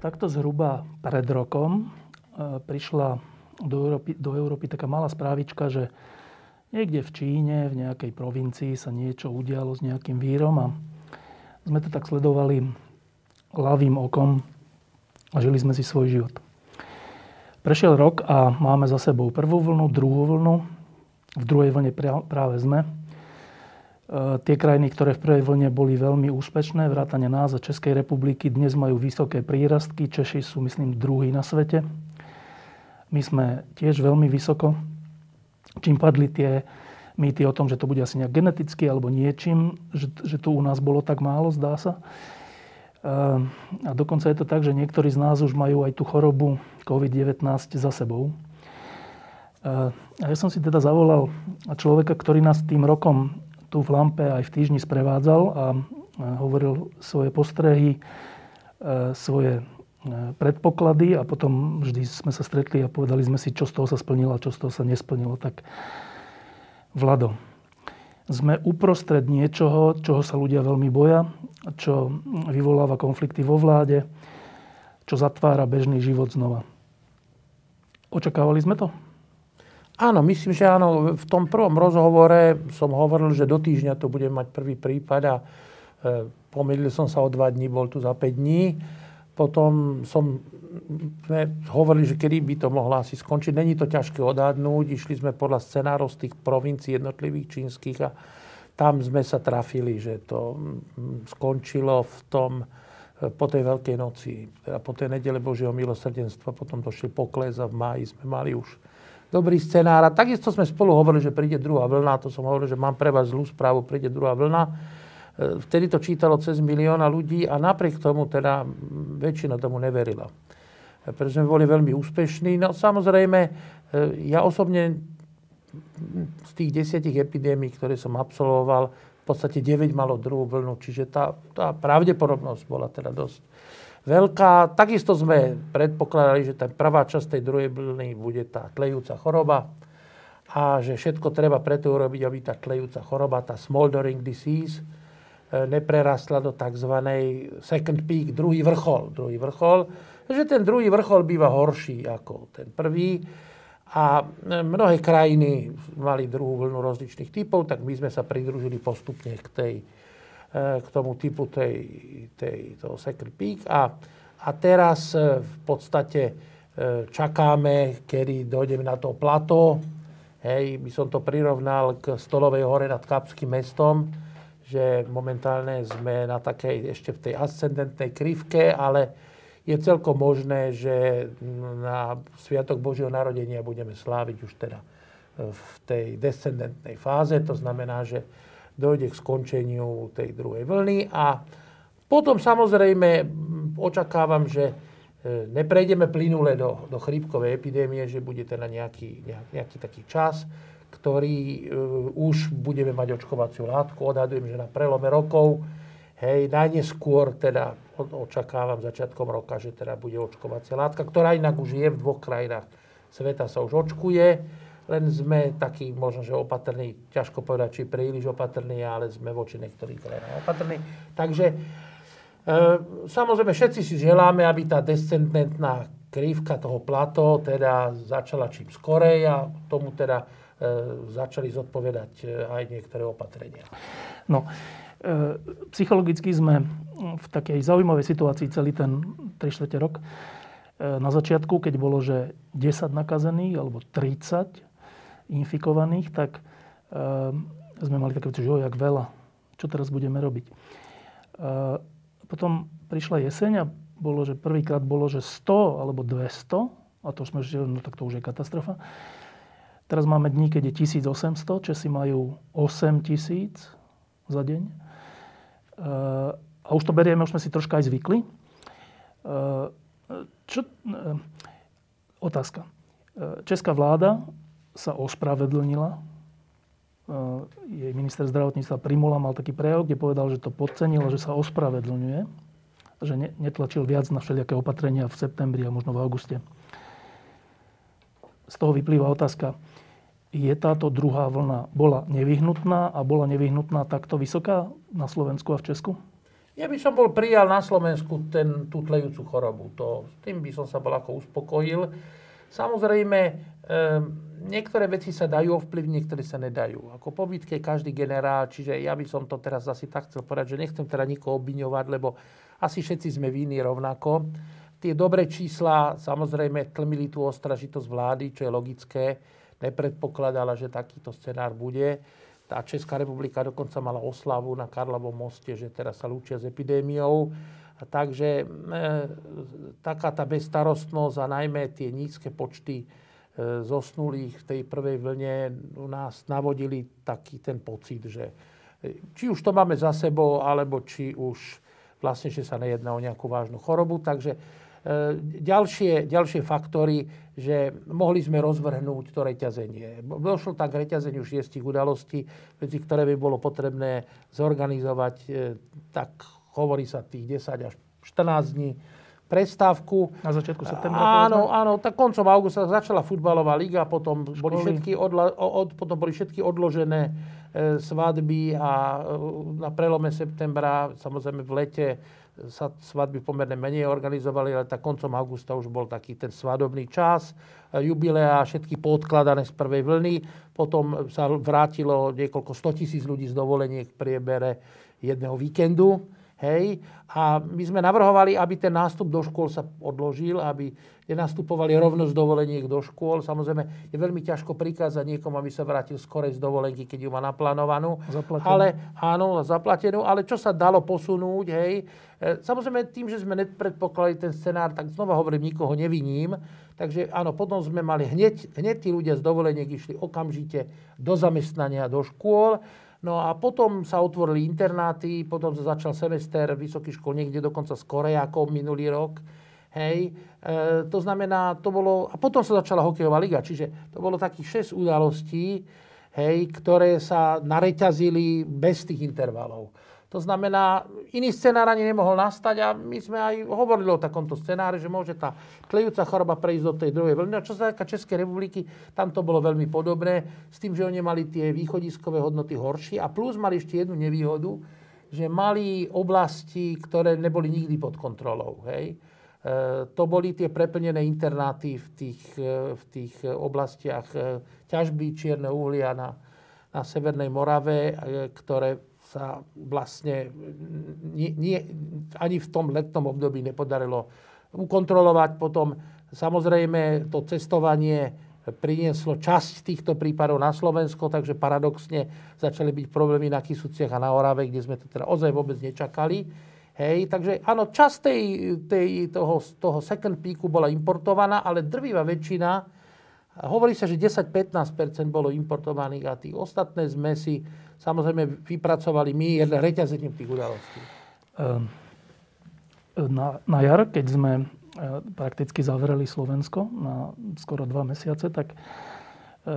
Takto zhruba pred rokom e, prišla do Európy, do Európy taká malá správička, že niekde v Číne, v nejakej provincii sa niečo udialo s nejakým vírom a sme to tak sledovali ľavým okom a žili sme si svoj život. Prešiel rok a máme za sebou prvú vlnu, druhú vlnu. V druhej vlne práve sme. E, tie krajiny, ktoré v prvej vlne boli veľmi úspešné, vrátane nás a Českej republiky, dnes majú vysoké prírastky. Češi sú, myslím, druhý na svete. My sme tiež veľmi vysoko. Čím padli tie mýty o tom, že to bude asi nejak geneticky alebo niečím, že, že tu u nás bolo tak málo, zdá sa. E, a dokonca je to tak, že niektorí z nás už majú aj tú chorobu COVID-19 za sebou. E, a ja som si teda zavolal človeka, ktorý nás tým rokom tu v Lampe aj v týždni sprevádzal a hovoril svoje postrehy, e, svoje e, predpoklady a potom vždy sme sa stretli a povedali sme si, čo z toho sa splnilo a čo z toho sa nesplnilo. Tak Vlado, sme uprostred niečoho, čoho sa ľudia veľmi boja, čo vyvoláva konflikty vo vláde, čo zatvára bežný život znova. Očakávali sme to? Áno, myslím, že áno. V tom prvom rozhovore som hovoril, že do týždňa to bude mať prvý prípad a e, pomýlil som sa o dva dní, bol tu za 5 dní. Potom som sme hovorili, že kedy by to mohlo asi skončiť. Není to ťažké odhadnúť. Išli sme podľa scenárov z tých provincií jednotlivých čínskych a tam sme sa trafili, že to mm, skončilo v tom, e, po tej Veľkej noci, teda po tej nedele Božieho milosrdenstva, potom došiel pokles a v máji sme mali už dobrý scenár. A takisto sme spolu hovorili, že príde druhá vlna. To som hovoril, že mám pre vás zlú správu, príde druhá vlna. E, vtedy to čítalo cez milióna ľudí a napriek tomu teda väčšina tomu neverila. E, pretože sme boli veľmi úspešní. No samozrejme, e, ja osobne z tých desiatich epidémií, ktoré som absolvoval, v podstate 9 malo druhú vlnu, čiže tá, tá pravdepodobnosť bola teda dosť, veľká. Takisto sme predpokladali, že tá prvá časť tej druhej vlny bude tá tlejúca choroba a že všetko treba preto urobiť, aby tá tlejúca choroba, tá smoldering disease, e, neprerastla do tzv. second peak, druhý vrchol. Druhý vrchol, že ten druhý vrchol býva horší ako ten prvý. A e, mnohé krajiny mali druhú vlnu rozličných typov, tak my sme sa pridružili postupne k tej k tomu typu tej, tej, toho second peak. A, a teraz e, v podstate e, čakáme, kedy dojdeme na to plato. Hej, by som to prirovnal k Stolovej hore nad Kapským mestom, že momentálne sme na takej ešte v tej ascendentnej krivke, ale je celkom možné, že na Sviatok Božieho narodenia budeme sláviť už teda v tej descendentnej fáze. To znamená, že dojde k skončeniu tej druhej vlny a potom samozrejme očakávam, že e, neprejdeme plynule do, do chrípkovej epidémie, že bude teda nejaký, nejaký taký čas, ktorý uh, už budeme mať očkovaciu látku. Odhadujem, že na prelome rokov, hej, najneskôr teda očakávam začiatkom roka, že teda bude očkovacia látka, ktorá inak už je v dvoch krajinách sveta sa už očkuje len sme takí možno, že opatrní, ťažko povedať, či príliš opatrní, ale sme voči niektorým krajinám opatrní. Takže e, samozrejme všetci si želáme, aby tá descendentná krivka toho plato teda začala čím skorej a tomu teda e, začali zodpovedať e, aj niektoré opatrenia. No, e, psychologicky sme v takej zaujímavej situácii celý ten 3 rok. E, na začiatku, keď bolo, že 10 nakazených alebo 30, infikovaných, tak uh, sme mali také, že jo, jak veľa, čo teraz budeme robiť. Uh, potom prišla jeseň a bolo, že prvýkrát bolo, že 100 alebo 200, a to sme, že no tak to už je katastrofa. Teraz máme dní, keď je 1800, Česi majú 8000 za deň. A a už to berieme, už sme si troška aj zvykli. Čo, otázka. Česká vláda sa ospravedlnila. Jej minister zdravotníctva Primula mal taký prejav, kde povedal, že to podcenil že sa ospravedlňuje. Že netlačil viac na všelijaké opatrenia v septembri a možno v auguste. Z toho vyplýva otázka, je táto druhá vlna bola nevyhnutná a bola nevyhnutná takto vysoká na Slovensku a v Česku? Ja by som bol prijal na Slovensku ten, tú tlejúcu chorobu. To, s tým by som sa bol ako uspokojil. Samozrejme, e, niektoré veci sa dajú ovplyvniť, niektoré sa nedajú. Ako po bitke každý generál, čiže ja by som to teraz asi tak chcel povedať, že nechcem teda nikoho obviňovať, lebo asi všetci sme víni rovnako. Tie dobré čísla samozrejme tlmili tú ostražitosť vlády, čo je logické nepredpokladala, že takýto scenár bude. Tá Česká republika dokonca mala oslavu na Karlovom moste, že teraz sa lúčia s epidémiou. Takže e, taká tá bezstarostnosť a najmä tie nízke počty e, zosnulých v tej prvej vlne u nás navodili taký ten pocit, že e, či už to máme za sebou, alebo či už vlastne, že sa nejedná o nejakú vážnu chorobu. Takže E, ďalšie, ďalšie faktory, že mohli sme rozvrhnúť to reťazenie. Došlo tak k reťazeniu šiestich udalostí, medzi ktoré by bolo potrebné zorganizovať, e, tak hovorí sa tých 10 až 14 dní prestávku. Na začiatku septembra? Áno, áno, tak koncom augusta začala futbalová liga, potom boli, všetky odla, od, potom boli všetky odložené e, svadby a e, na prelome septembra, samozrejme v lete, sa svadby pomerne menej organizovali, ale tak koncom augusta už bol taký ten svadobný čas, jubilea, všetky podkladané z prvej vlny. Potom sa vrátilo niekoľko 100 tisíc ľudí z dovoleniek v priebere jedného víkendu. Hej. A my sme navrhovali, aby ten nástup do škôl sa odložil, aby nenastupovali rovno z dovoleniek do škôl. Samozrejme, je veľmi ťažko prikázať niekomu, aby sa vrátil skore z dovolenky, keď ju má naplánovanú. Zaplatenú. Ale, áno, zaplatenú. Ale čo sa dalo posunúť, hej. E, samozrejme, tým, že sme nepredpokladali ten scenár, tak znova hovorím, nikoho neviním. Takže áno, potom sme mali hneď, hneď tí ľudia z dovoleniek išli okamžite do zamestnania, do škôl. No a potom sa otvorili internáty, potom sa začal semester vysokých škôl niekde dokonca skore ako minulý rok. Hej, e, to znamená, to bolo, a potom sa začala hokejová liga, čiže to bolo takých 6 udalostí, hej, ktoré sa nareťazili bez tých intervalov. To znamená, iný scenár ani nemohol nastať a my sme aj hovorili o takomto scenári, že môže tá tlejúca choroba prejsť do tej druhej vlny. A čo sa týka Českej republiky, tam to bolo veľmi podobné, s tým, že oni mali tie východiskové hodnoty horšie a plus mali ešte jednu nevýhodu, že mali oblasti, ktoré neboli nikdy pod kontrolou. Hej. E, to boli tie preplnené internáty v tých, e, v tých oblastiach e, ťažby čierneho uhlia na, na Severnej Morave, ktoré sa vlastne nie, nie, ani v tom letnom období nepodarilo ukontrolovať. Potom samozrejme to cestovanie prinieslo časť týchto prípadov na Slovensko, takže paradoxne začali byť problémy na Kisuciach a na Orave, kde sme to teda ozaj vôbec nečakali. Hej, takže áno, časť tej, tej, toho, toho second peaku bola importovaná, ale drvivá väčšina, hovorí sa, že 10-15% bolo importovaných a tých ostatné zmesi samozrejme vypracovali my reťazením tých udalostí. Ehm, na, na jar, keď sme e, prakticky zavreli Slovensko na skoro dva mesiace, tak e,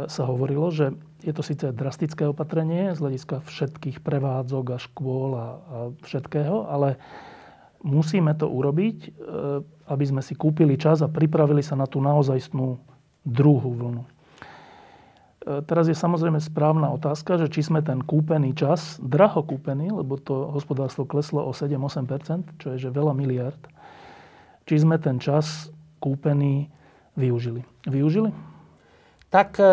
sa hovorilo, že je to síce drastické opatrenie z hľadiska všetkých prevádzok a škôl a, a všetkého, ale musíme to urobiť, e, aby sme si kúpili čas a pripravili sa na tú naozajstnú druhú vlnu. E, teraz je samozrejme správna otázka, že či sme ten kúpený čas, draho kúpený, lebo to hospodárstvo kleslo o 7-8%, čo je že veľa miliard, či sme ten čas kúpený využili. Využili? Tak e,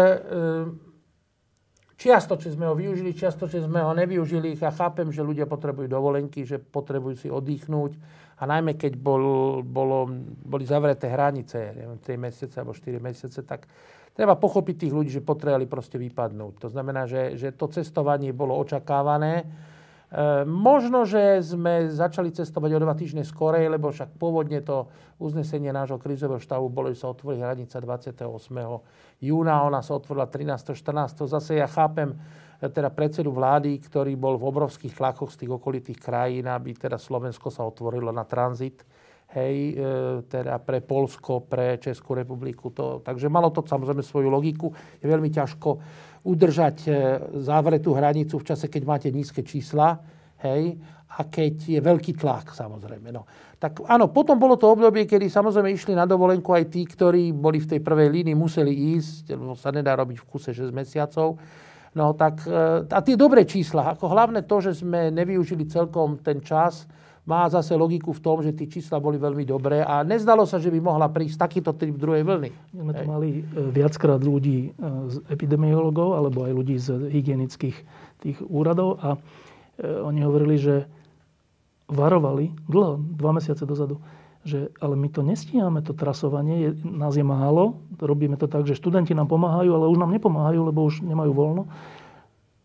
čiastočne sme ho využili, čiastočne sme ho nevyužili. Ja chápem, že ľudia potrebujú dovolenky, že potrebujú si oddychnúť. A najmä keď bol, bolo, boli zavreté hranice, neviem, 3 mesiace alebo 4 mesiace, tak treba pochopiť tých ľudí, že potrebovali proste vypadnúť. To znamená, že, že to cestovanie bolo očakávané. E, možno, že sme začali cestovať o dva týždne skorej, lebo však pôvodne to uznesenie nášho krizového štávu bolo, že sa otvorí hranica 28. júna, ona sa otvorila 13. 14. Zase ja chápem, teda predsedu vlády, ktorý bol v obrovských tlakoch z tých okolitých krajín, aby teda Slovensko sa otvorilo na tranzit hej, e, teda pre Polsko, pre Českú republiku. To, takže malo to samozrejme svoju logiku. Je veľmi ťažko udržať e, zavretú hranicu v čase, keď máte nízke čísla, hej, a keď je veľký tlak, samozrejme. No. Tak áno, potom bolo to obdobie, kedy samozrejme išli na dovolenku aj tí, ktorí boli v tej prvej línii, museli ísť, lebo sa nedá robiť v kuse 6 mesiacov. No tak, e, a tie dobré čísla, ako hlavne to, že sme nevyužili celkom ten čas, má zase logiku v tom, že tie čísla boli veľmi dobré a nezdalo sa, že by mohla prísť takýto typ druhej vlny. My sme tu mali e, viackrát ľudí e, z epidemiologov alebo aj ľudí z hygienických tých úradov a oni hovorili, že varovali dlho, dva mesiace dozadu, že ale my to nestíhame, to trasovanie, je, nás je málo, robíme to tak, že študenti nám pomáhajú, ale už nám nepomáhajú, lebo už nemajú voľno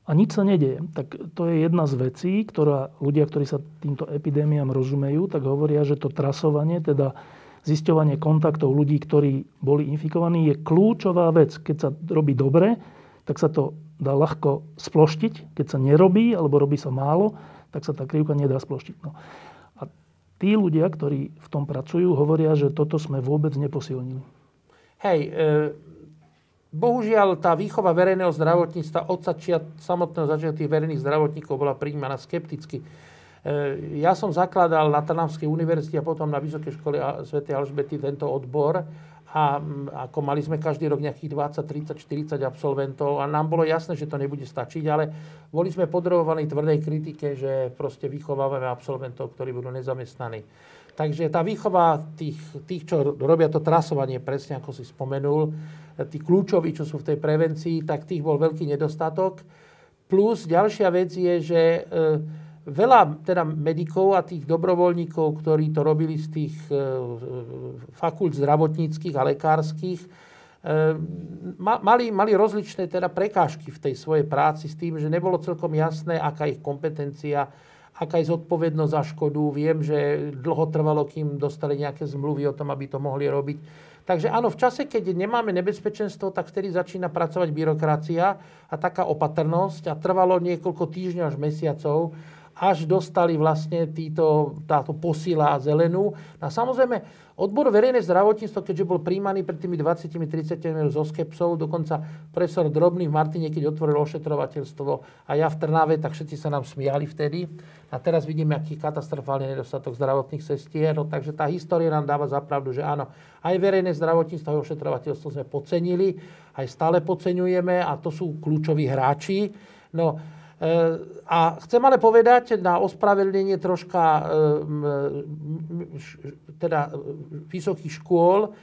a nič sa nedeje. Tak to je jedna z vecí, ktorá ľudia, ktorí sa týmto epidémiám rozumejú, tak hovoria, že to trasovanie, teda zisťovanie kontaktov ľudí, ktorí boli infikovaní, je kľúčová vec. Keď sa robí dobre, tak sa to dá ľahko sploštiť. Keď sa nerobí, alebo robí sa málo, tak sa tá krivka nedá sploštiť. No. Tí ľudia, ktorí v tom pracujú, hovoria, že toto sme vôbec neposilnili. Hej, e- Bohužiaľ, tá výchova verejného zdravotníctva od samotného začiatku tých verejných zdravotníkov bola príjmaná skepticky. E, ja som zakladal na Trnavskej univerzite a potom na Vysokej škole Sv. Alžbety tento odbor a ako mali sme každý rok nejakých 20, 30, 40 absolventov a nám bolo jasné, že to nebude stačiť, ale boli sme podrobovaní tvrdej kritike, že proste vychovávame absolventov, ktorí budú nezamestnaní. Takže tá výchova tých, tých, čo robia to trasovanie, presne ako si spomenul, tí kľúčoví, čo sú v tej prevencii, tak tých bol veľký nedostatok. Plus ďalšia vec je, že e, veľa teda medikov a tých dobrovoľníkov, ktorí to robili z tých e, fakult zdravotníckých a lekárskych, e, mali, mali rozličné teda prekážky v tej svojej práci s tým, že nebolo celkom jasné, aká ich kompetencia, aká je zodpovednosť za škodu. Viem, že dlho trvalo, kým dostali nejaké zmluvy o tom, aby to mohli robiť. Takže áno, v čase, keď nemáme nebezpečenstvo, tak vtedy začína pracovať byrokracia a taká opatrnosť a trvalo niekoľko týždňov až mesiacov, až dostali vlastne títo, táto posila zelenú. A samozrejme, odbor verejné zdravotníctvo, keďže bol príjmaný pred tými 20-30 zo skepsov, dokonca profesor Drobný v Martine, keď otvoril ošetrovateľstvo a ja v Trnave, tak všetci sa nám smiali vtedy. A teraz vidíme, aký katastrofálny nedostatok zdravotných sestier. No, takže tá história nám dáva zapravdu, že áno, aj verejné zdravotníctvo a ošetrovateľstvo sme podcenili, aj stále podceňujeme a to sú kľúčoví hráči. No, a chcem ale povedať na ospravedlnenie troška e, teda vysokých škôl,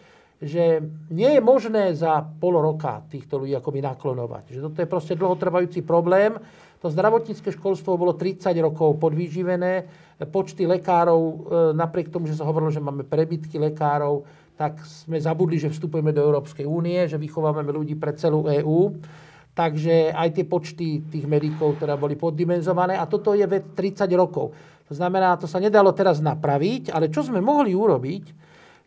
že nie je možné za pol roka týchto ľudí akoby naklonovať. Že toto je proste dlhotrvajúci problém. To zdravotnícke školstvo bolo 30 rokov podvýživené. Počty lekárov, napriek tomu, že sa hovorilo, že máme prebytky lekárov, tak sme zabudli, že vstupujeme do Európskej únie, že vychovávame ľudí pre celú EÚ. Takže aj tie počty tých medikov teda boli poddimenzované a toto je vec 30 rokov. To znamená, to sa nedalo teraz napraviť, ale čo sme mohli urobiť,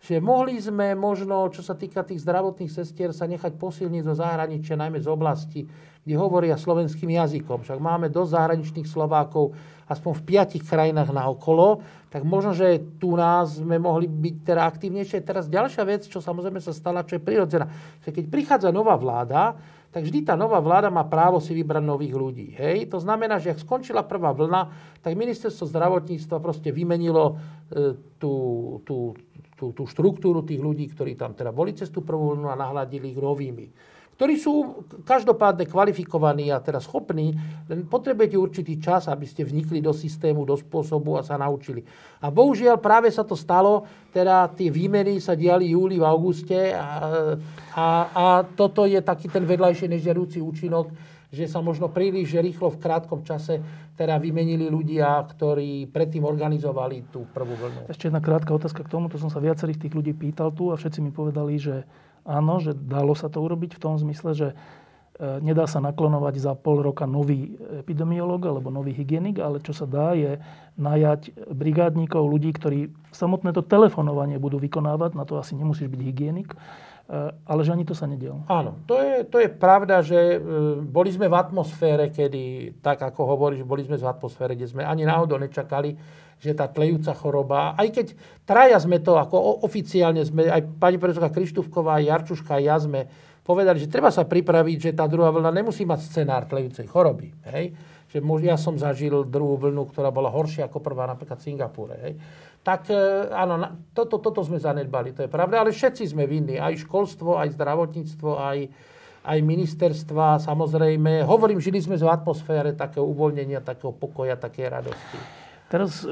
že mohli sme možno, čo sa týka tých zdravotných sestier, sa nechať posilniť zo zahraničia, najmä z oblasti, kde hovoria slovenským jazykom. Však máme dosť zahraničných Slovákov, aspoň v piatich krajinách na okolo, tak možno, že tu nás sme mohli byť teda aktívnejšie. Teraz ďalšia vec, čo samozrejme sa stala, čo je prirodzená, keď prichádza nová vláda, tak vždy tá nová vláda má právo si vybrať nových ľudí. Hej? To znamená, že ak skončila prvá vlna, tak ministerstvo zdravotníctva proste vymenilo e, tú, tú, tú, tú štruktúru tých ľudí, ktorí tam teda boli cez tú prvú vlnu a nahľadili ich novými ktorí sú každopádne kvalifikovaní a teraz schopní, len potrebujete určitý čas, aby ste vnikli do systému, do spôsobu a sa naučili. A bohužiaľ práve sa to stalo, teda tie výmeny sa diali júli v auguste a, a, a toto je taký ten vedľajšie nežiarúci účinok, že sa možno príliš rýchlo v krátkom čase teda vymenili ľudia, ktorí predtým organizovali tú prvú vlnu. Ešte jedna krátka otázka k tomu, to som sa viacerých tých ľudí pýtal tu a všetci mi povedali, že áno, že dalo sa to urobiť v tom zmysle, že e, nedá sa naklonovať za pol roka nový epidemiolog alebo nový hygienik, ale čo sa dá je najať brigádnikov, ľudí, ktorí samotné to telefonovanie budú vykonávať, na to asi nemusíš byť hygienik, ale že ani to sa nedialo. Áno, to je, to je pravda, že boli sme v atmosfére, kedy, tak ako hovoríš, boli sme v atmosfére, kde sme ani náhodou nečakali, že tá tlejúca choroba, aj keď traja sme to, ako oficiálne sme, aj pani profesorka Krištúfková, Jarčuška, ja sme povedali, že treba sa pripraviť, že tá druhá vlna nemusí mať scenár tlejúcej choroby. Hej? Že ja som zažil druhú vlnu, ktorá bola horšia ako prvá, napríklad v Singapúre. Hej? Tak e, áno, toto, toto sme zanedbali, to je pravda, ale všetci sme vinní, aj školstvo, aj zdravotníctvo, aj, aj ministerstva, samozrejme. Hovorím, žili sme v atmosfére takého uvoľnenia, takého pokoja, také radosti. Teraz e,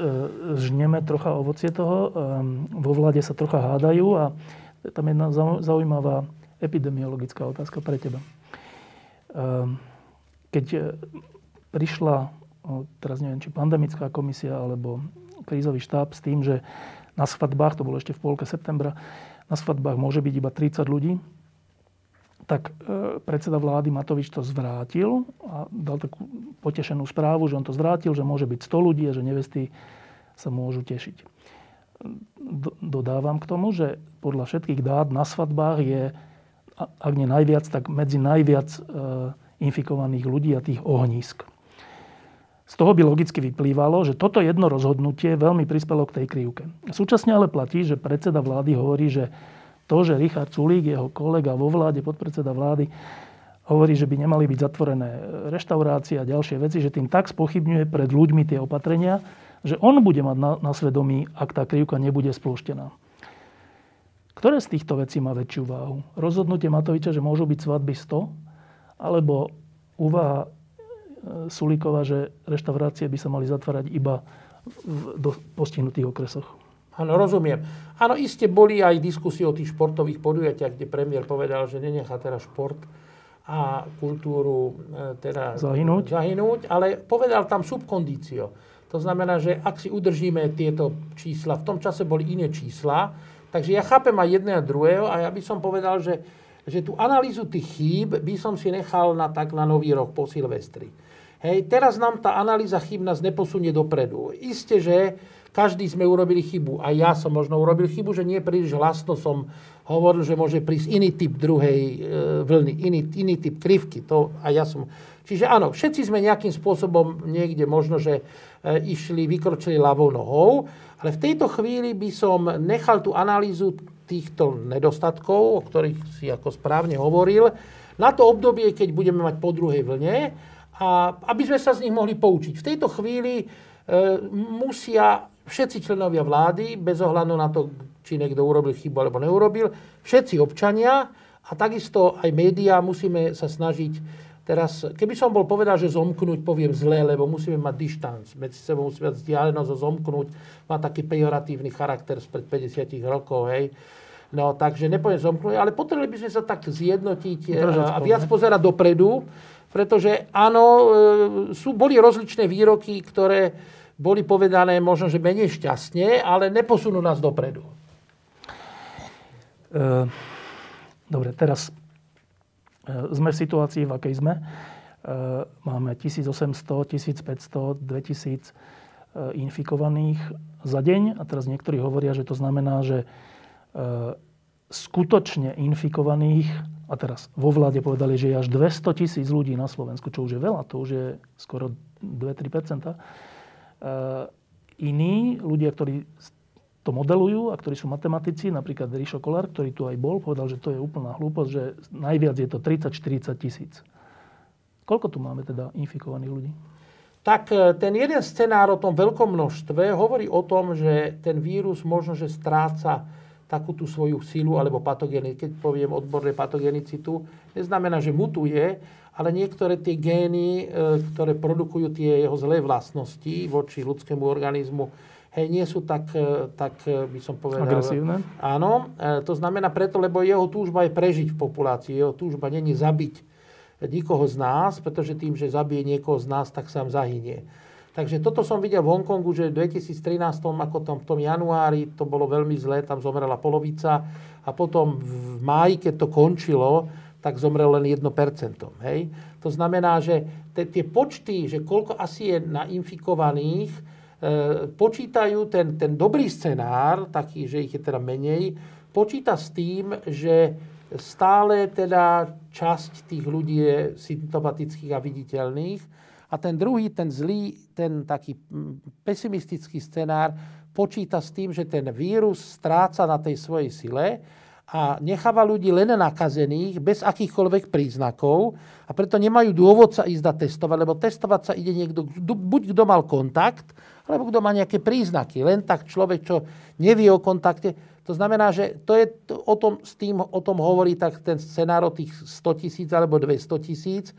žneme trocha ovocie toho. E, vo vláde sa trocha hádajú a tam je jedna zaujímavá epidemiologická otázka pre teba. E, keď prišla, teraz neviem, či pandemická komisia alebo krízový štáb s tým, že na svadbách, to bolo ešte v polke septembra, na svadbách môže byť iba 30 ľudí, tak e, predseda vlády Matovič to zvrátil a dal takú potešenú správu, že on to zvrátil, že môže byť 100 ľudí a že nevesty sa môžu tešiť. Dodávam k tomu, že podľa všetkých dát na svadbách je, ak nie najviac, tak medzi najviac e, infikovaných ľudí a tých ohnízk. Z toho by logicky vyplývalo, že toto jedno rozhodnutie veľmi prispelo k tej krivke. Súčasne ale platí, že predseda vlády hovorí, že to, že Richard Sulík, jeho kolega vo vláde, podpredseda vlády, hovorí, že by nemali byť zatvorené reštaurácie a ďalšie veci, že tým tak spochybňuje pred ľuďmi tie opatrenia, že on bude mať na, na svedomí, ak tá krivka nebude spúštená. Ktoré z týchto vecí má väčšiu váhu? Rozhodnutie Matoviča, že môžu byť svadby 100, alebo úvaha e, Sulíkova, že reštaurácie by sa mali zatvárať iba v postihnutých okresoch? Áno, rozumiem. Áno, iste boli aj diskusie o tých športových podujatiach, kde premiér povedal, že nenechá teraz šport a kultúru e, teda zahynúť. zahynúť, ale povedal tam subkondício. To znamená, že ak si udržíme tieto čísla, v tom čase boli iné čísla, takže ja chápem aj jedného a druhého a ja by som povedal, že, že tú analýzu tých chýb by som si nechal na tak na nový rok po Silvestri. Hej, teraz nám tá analýza chýb nás neposunie dopredu. Isté, že každý sme urobili chybu. A ja som možno urobil chybu, že nie príliš hlasno som hovoril, že môže prísť iný typ druhej e, vlny, iný, iný typ krivky. To, a ja som... Čiže áno, všetci sme nejakým spôsobom niekde možno, že e, išli, vykročili ľavou nohou, ale v tejto chvíli by som nechal tú analýzu týchto nedostatkov, o ktorých si ako správne hovoril, na to obdobie, keď budeme mať po druhej vlne, a aby sme sa z nich mohli poučiť. V tejto chvíli e, musia všetci členovia vlády, bez ohľadu na to, či niekto urobil chybu alebo neurobil, všetci občania a takisto aj médiá musíme sa snažiť Teraz, keby som bol povedal, že zomknúť, poviem zle, lebo musíme mať dištanc. Medzi sebou musíme mať vzdialenosť a zomknúť. Má taký pejoratívny charakter spred 50 rokov, hej. No, takže nepoviem zomknúť, ale potrebovali by sme sa tak zjednotiť Držať a viac pozerať dopredu, pretože áno, e, sú, boli rozličné výroky, ktoré boli povedané možno, že menej šťastne, ale neposunú nás dopredu. E, dobre, teraz e, sme v situácii, v akej sme. E, máme 1800, 1500, 2000 infikovaných za deň a teraz niektorí hovoria, že to znamená, že skutočne infikovaných, a teraz vo vláde povedali, že je až 200 tisíc ľudí na Slovensku, čo už je veľa, to už je skoro 2-3 Eh, iní ľudia, ktorí to modelujú a ktorí sú matematici, napríklad Rišo Kolár, ktorý tu aj bol, povedal, že to je úplná hlúposť, že najviac je to 30-40 tisíc. Koľko tu máme teda infikovaných ľudí? Tak eh, ten jeden scenár o tom veľkom množstve hovorí o tom, že ten vírus možno, že stráca takú tú svoju silu alebo patogenitu. Keď poviem odborné patogenicitu, neznamená, že mutuje, ale niektoré tie gény, e, ktoré produkujú tie jeho zlé vlastnosti voči ľudskému organizmu, hej, nie sú tak, e, tak e, by som povedal... Agresívne? Áno, to znamená preto, lebo jeho túžba je prežiť v populácii, jeho túžba není zabiť nikoho z nás, pretože tým, že zabije niekoho z nás, tak sám zahynie. Takže toto som videl v Hongkongu, že v 2013, ako tom, v tom januári, to bolo veľmi zlé, tam zomrela polovica a potom v máji, keď to končilo, tak zomrel len 1%. Hej? To znamená, že tie počty, že koľko asi je nainfikovaných, e, počítajú ten, ten dobrý scenár, taký, že ich je teda menej, počíta s tým, že stále teda časť tých ľudí je symptomatických a viditeľných. A ten druhý, ten zlý, ten taký pesimistický scenár počíta s tým, že ten vírus stráca na tej svojej sile a necháva ľudí len nakazených, bez akýchkoľvek príznakov a preto nemajú dôvod sa ísť dať testovať, lebo testovať sa ide niekto, buď kto mal kontakt, alebo kto má nejaké príznaky. Len tak človek, čo nevie o kontakte. To znamená, že to je o tom, s tým, o tom hovorí tak ten scenár o tých 100 tisíc alebo 200 tisíc,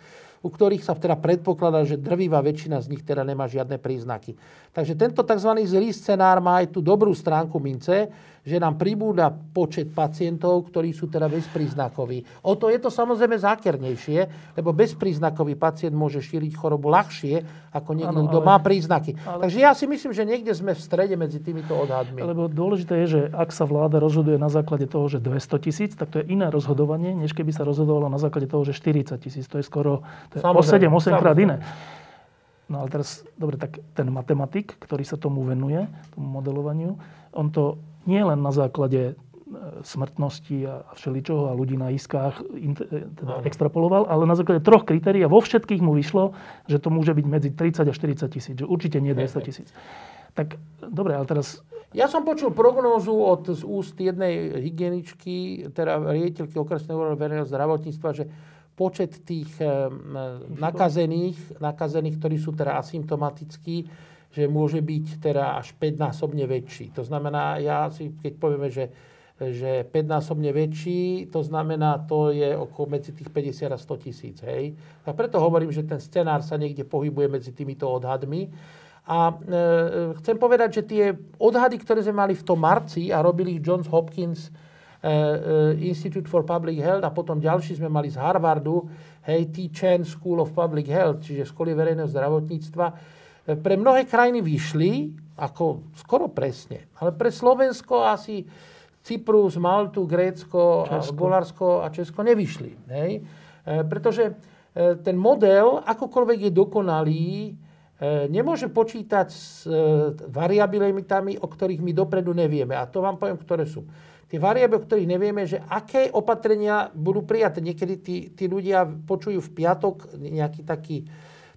u ktorých sa teda predpokladá, že drvivá väčšina z nich teda nemá žiadne príznaky. Takže tento tzv. zlý scenár má aj tú dobrú stránku mince, že nám pribúda počet pacientov, ktorí sú teda bezpríznakoví. O to je to samozrejme zákernejšie, lebo bezpríznakový pacient môže šíriť chorobu ľahšie ako niekto, kto má príznaky. Ale... Takže ja si myslím, že niekde sme v strede medzi týmito odhadmi. Lebo dôležité je, že ak sa vláda rozhoduje na základe toho, že 200 tisíc, tak to je iné rozhodovanie, než keby sa rozhodovalo na základe toho, že 40 tisíc. To je skoro to je o 7-8 krát iné. No ale teraz, dobre, tak ten matematik, ktorý sa tomu venuje, tomu modelovaniu, on to nie len na základe e, smrtnosti a všeličoho a ľudí na iskách e, teda extrapoloval, ale na základe troch kritérií a vo všetkých mu vyšlo, že to môže byť medzi 30 a 40 tisíc, že určite nie 200 tisíc. Tak dobre, ale teraz... Ja som počul prognózu od z úst jednej hygieničky, teda riediteľky okresného úradu verejného zdravotníctva, že počet tých nakazených, nakazených, ktorí sú teda asymptomatickí, že môže byť teda až 5-násobne väčší. To znamená, ja si, keď povieme, že, že 5-násobne väčší, to znamená, to je okolo medzi tých 50 a 100 tisíc. Hej? A preto hovorím, že ten scenár sa niekde pohybuje medzi týmito odhadmi. A e, chcem povedať, že tie odhady, ktoré sme mali v tom marci a robili ich Johns Hopkins e, e, Institute for Public Health a potom ďalší sme mali z Harvardu, hej, T. Chen School of Public Health, čiže školy verejného zdravotníctva, pre mnohé krajiny vyšli, ako skoro presne, ale pre Slovensko asi Cyprus, Maltu, Grécko, Bulharsko a Česko nevyšli. Hej? E, pretože e, ten model, akokoľvek je dokonalý, e, nemôže počítať s variabilitami, o ktorých my dopredu nevieme. A to vám poviem, ktoré sú. Tie variabily, o ktorých nevieme, že aké opatrenia budú prijaté. Niekedy tí, tí ľudia počujú v piatok nejaký taký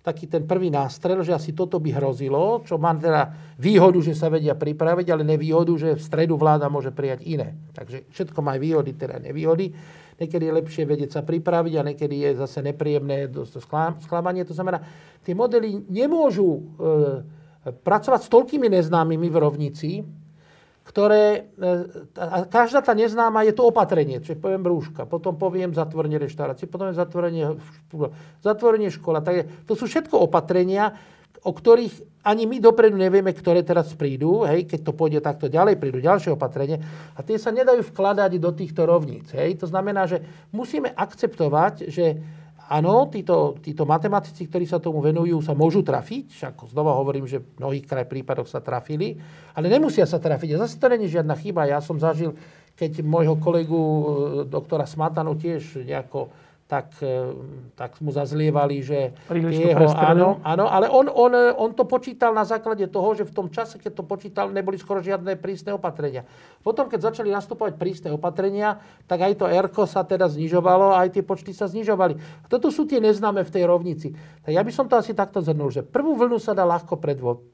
taký ten prvý nástrel, že asi toto by hrozilo, čo má teda výhodu, že sa vedia pripraviť, ale nevýhodu, že v stredu vláda môže prijať iné. Takže všetko má výhody, teda nevýhody. Niekedy je lepšie vedieť sa pripraviť a niekedy je zase nepríjemné sklamanie. To znamená, tie modely nemôžu e, pracovať s toľkými neznámymi v rovnici, ktoré, e, a každá tá neznáma je to opatrenie, čiže poviem rúška, potom poviem zatvorenie reštaurácie, potom zatvorenie, zatvorenie škola. Takže to sú všetko opatrenia, o ktorých ani my dopredu nevieme, ktoré teraz prídu, hej, keď to pôjde takto ďalej, prídu ďalšie opatrenie a tie sa nedajú vkladať do týchto rovníc. Hej. To znamená, že musíme akceptovať, že Áno, títo, títo matematici, ktorí sa tomu venujú, sa môžu trafiť, však znova hovorím, že v mnohých kraj prípadoch sa trafili, ale nemusia sa trafiť. A zase to není žiadna chyba. Ja som zažil, keď môjho kolegu e, doktora Smatanu tiež nejako tak, e, tak mu zazlievali, že Príliš jeho, áno, áno, ale on, on, on to počítal na základe toho, že v tom čase, keď to počítal, neboli skoro žiadne prísne opatrenia. Potom, keď začali nastupovať prísne opatrenia, tak aj to ERKO sa teda znižovalo a aj tie počty sa znižovali. Toto sú tie neznáme v tej rovnici. Tak ja by som to asi takto zhrnul, že prvú vlnu sa dá ľahko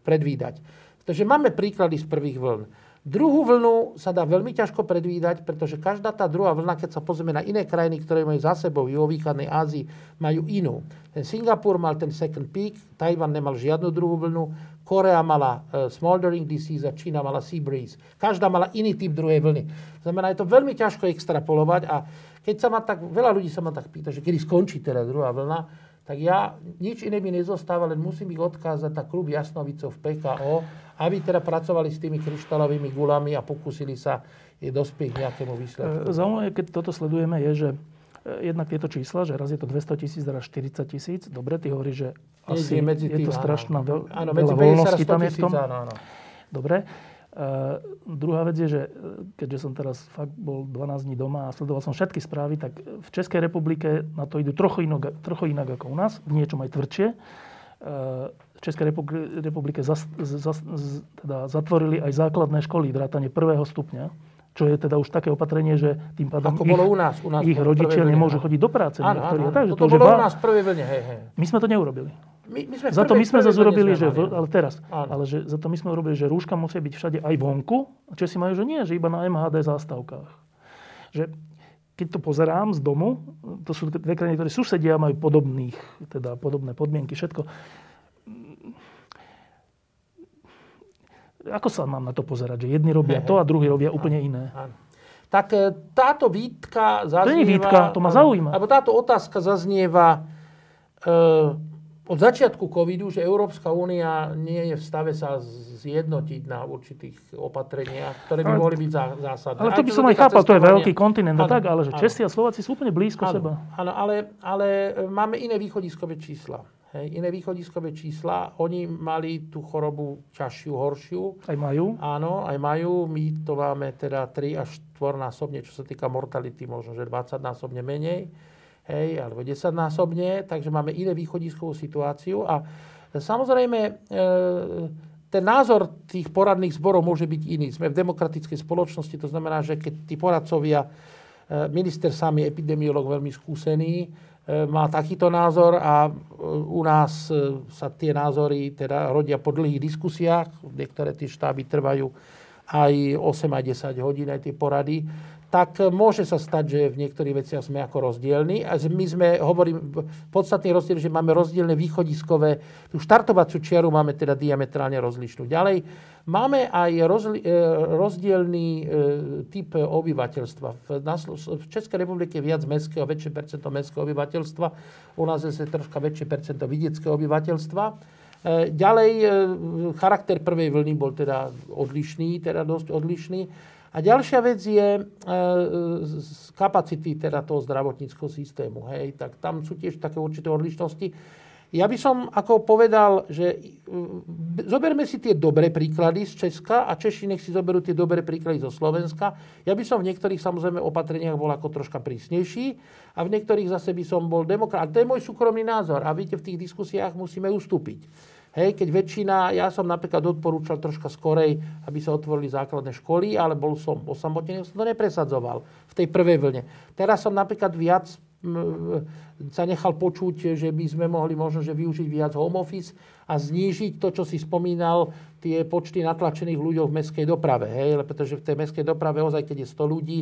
predvídať. Takže máme príklady z prvých vln. Druhú vlnu sa dá veľmi ťažko predvídať, pretože každá tá druhá vlna, keď sa pozrieme na iné krajiny, ktoré majú za sebou v juhovýchodnej Ázii, majú inú. Ten Singapur mal ten second peak, Tajvan nemal žiadnu druhú vlnu, Korea mala uh, smoldering disease a Čína mala sea breeze. Každá mala iný typ druhej vlny. Znamená, je to veľmi ťažko extrapolovať a keď sa ma tak, veľa ľudí sa ma tak pýta, že kedy skončí teda druhá vlna, tak ja nič iné mi nezostáva, len musím ich odkázať na klub Jasnovicov v PKO, aby teda pracovali s tými kryštálovými gulami a pokúsili sa je dospieť k nejakému výsledku. E, zaujímavé, keď toto sledujeme, je, že e, jednak tieto čísla, že raz je to 200 tisíc, raz 40 tisíc. Dobre, ty hovoríš, že asi je, medzi tým, je to strašná veľ, áno, veľa voľnosti tam je v tom. Áno, áno. Dobre. Uh, druhá vec je, že keďže som teraz fakt bol 12 dní doma a sledoval som všetky správy, tak v Českej republike na to idú trochu inak, trochu inak ako u nás, v niečom aj tvrdšie. Uh, v Českej republike zas, zas, teda zatvorili aj základné školy, vrátane prvého stupňa. čo je teda už také opatrenie, že tým pádom Ako ich, bolo u nás. U nás ich rodičia vlne, nemôžu áno. chodiť do práce. Áno, áno, áno. to To je bolo u nás v prvej vlne, hej, hej. My sme to neurobili. My, my sme Za to my sme zase urobili, že, v, ale teraz, Áno. ale že za to my sme urobili, že rúška musia byť všade aj vonku, a Česi majú, že nie, že iba na MHD zástavkách. Že keď to pozerám z domu, to sú dve krajiny, ktoré susedia, majú podobných, teda podobné podmienky, všetko. Ako sa mám na to pozerať? Že jedni robia to a druhí robia úplne iné. Áno. Tak e, táto výtka zaznieva... To nie výtka, to ma zaujíma. Alebo táto otázka zaznieva e, od začiatku covidu, že Európska únia nie je v stave sa zjednotiť na určitých opatreniach, ktoré by Ale- mohli byť zá- zásadné. Ale to by som aj chápal, to je veľký kontinent a Áno, tak, ale že. Česi a Slováci sú úplne blízko Áno, seba. áno ale, ale e, máme iné východiskové čísla. Hej, iné východiskové čísla. Oni mali tú chorobu ťažšiu, horšiu. Aj majú. Áno, aj majú. My to máme teda 3 až 4 násobne, čo sa týka mortality, možno, že 20 násobne menej. Hej, alebo 10 násobne. Takže máme iné východiskovú situáciu. A samozrejme, e, ten názor tých poradných zborov môže byť iný. Sme v demokratickej spoločnosti, to znamená, že keď tí poradcovia, e, minister sám je epidemiolog veľmi skúsený, e, má takýto názor a u nás sa tie názory teda rodia po dlhých diskusiách. Niektoré tie štáby trvajú aj 8 aj 10 hodín, aj tie porady tak môže sa stať, že v niektorých veciach sme ako rozdielni. A my sme, hovorím, podstatný rozdiel, že máme rozdielne východiskové, tú štartovaciu čiaru máme teda diametrálne rozlišnú. Ďalej, máme aj rozli, e, rozdielný e, typ obyvateľstva. V, v Českej republike je viac mestského, väčšie percento mestského obyvateľstva, u nás je troška väčšie percento vidieckého obyvateľstva. E, Ďalej, charakter prvej vlny bol teda odlišný, teda dosť odlišný. A ďalšia vec je e, z- kapacity teda toho zdravotníckého systému. Hej. Tak tam sú tiež také určité odlišnosti. Ja by som ako povedal, že e, zoberme si tie dobré príklady z Česka a Češi nech si zoberú tie dobré príklady zo Slovenska. Ja by som v niektorých samozrejme opatreniach bol ako troška prísnejší a v niektorých zase by som bol demokrat. A to je môj súkromný názor. A viete, v tých diskusiách musíme ustúpiť. Hej, keď väčšina, ja som napríklad odporúčal troška skorej, aby sa otvorili základné školy, ale bol som osamotený, som to nepresadzoval v tej prvej vlne. Teraz som napríklad viac sa nechal počuť, že by sme mohli možno že využiť viac home office a znížiť to, čo si spomínal, tie počty natlačených ľuďov v mestskej doprave. Hej? Pretože v tej mestskej doprave, ozaj, keď je 100 ľudí,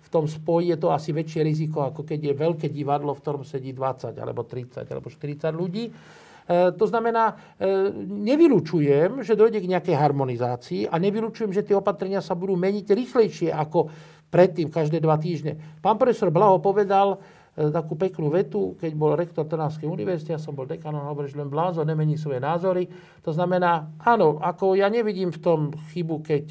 v tom spoji je to asi väčšie riziko, ako keď je veľké divadlo, v ktorom sedí 20, alebo 30, alebo 40 ľudí. E, to znamená, e, nevylučujem, že dojde k nejakej harmonizácii a nevylučujem, že tie opatrenia sa budú meniť rýchlejšie ako predtým, každé dva týždne. Pán profesor Blaho povedal e, takú peknú vetu, keď bol rektor Trnavskej univerzity, ja som bol dekan, on hovorí, že len blázon nemení svoje názory. To znamená, áno, ako ja nevidím v tom chybu, keď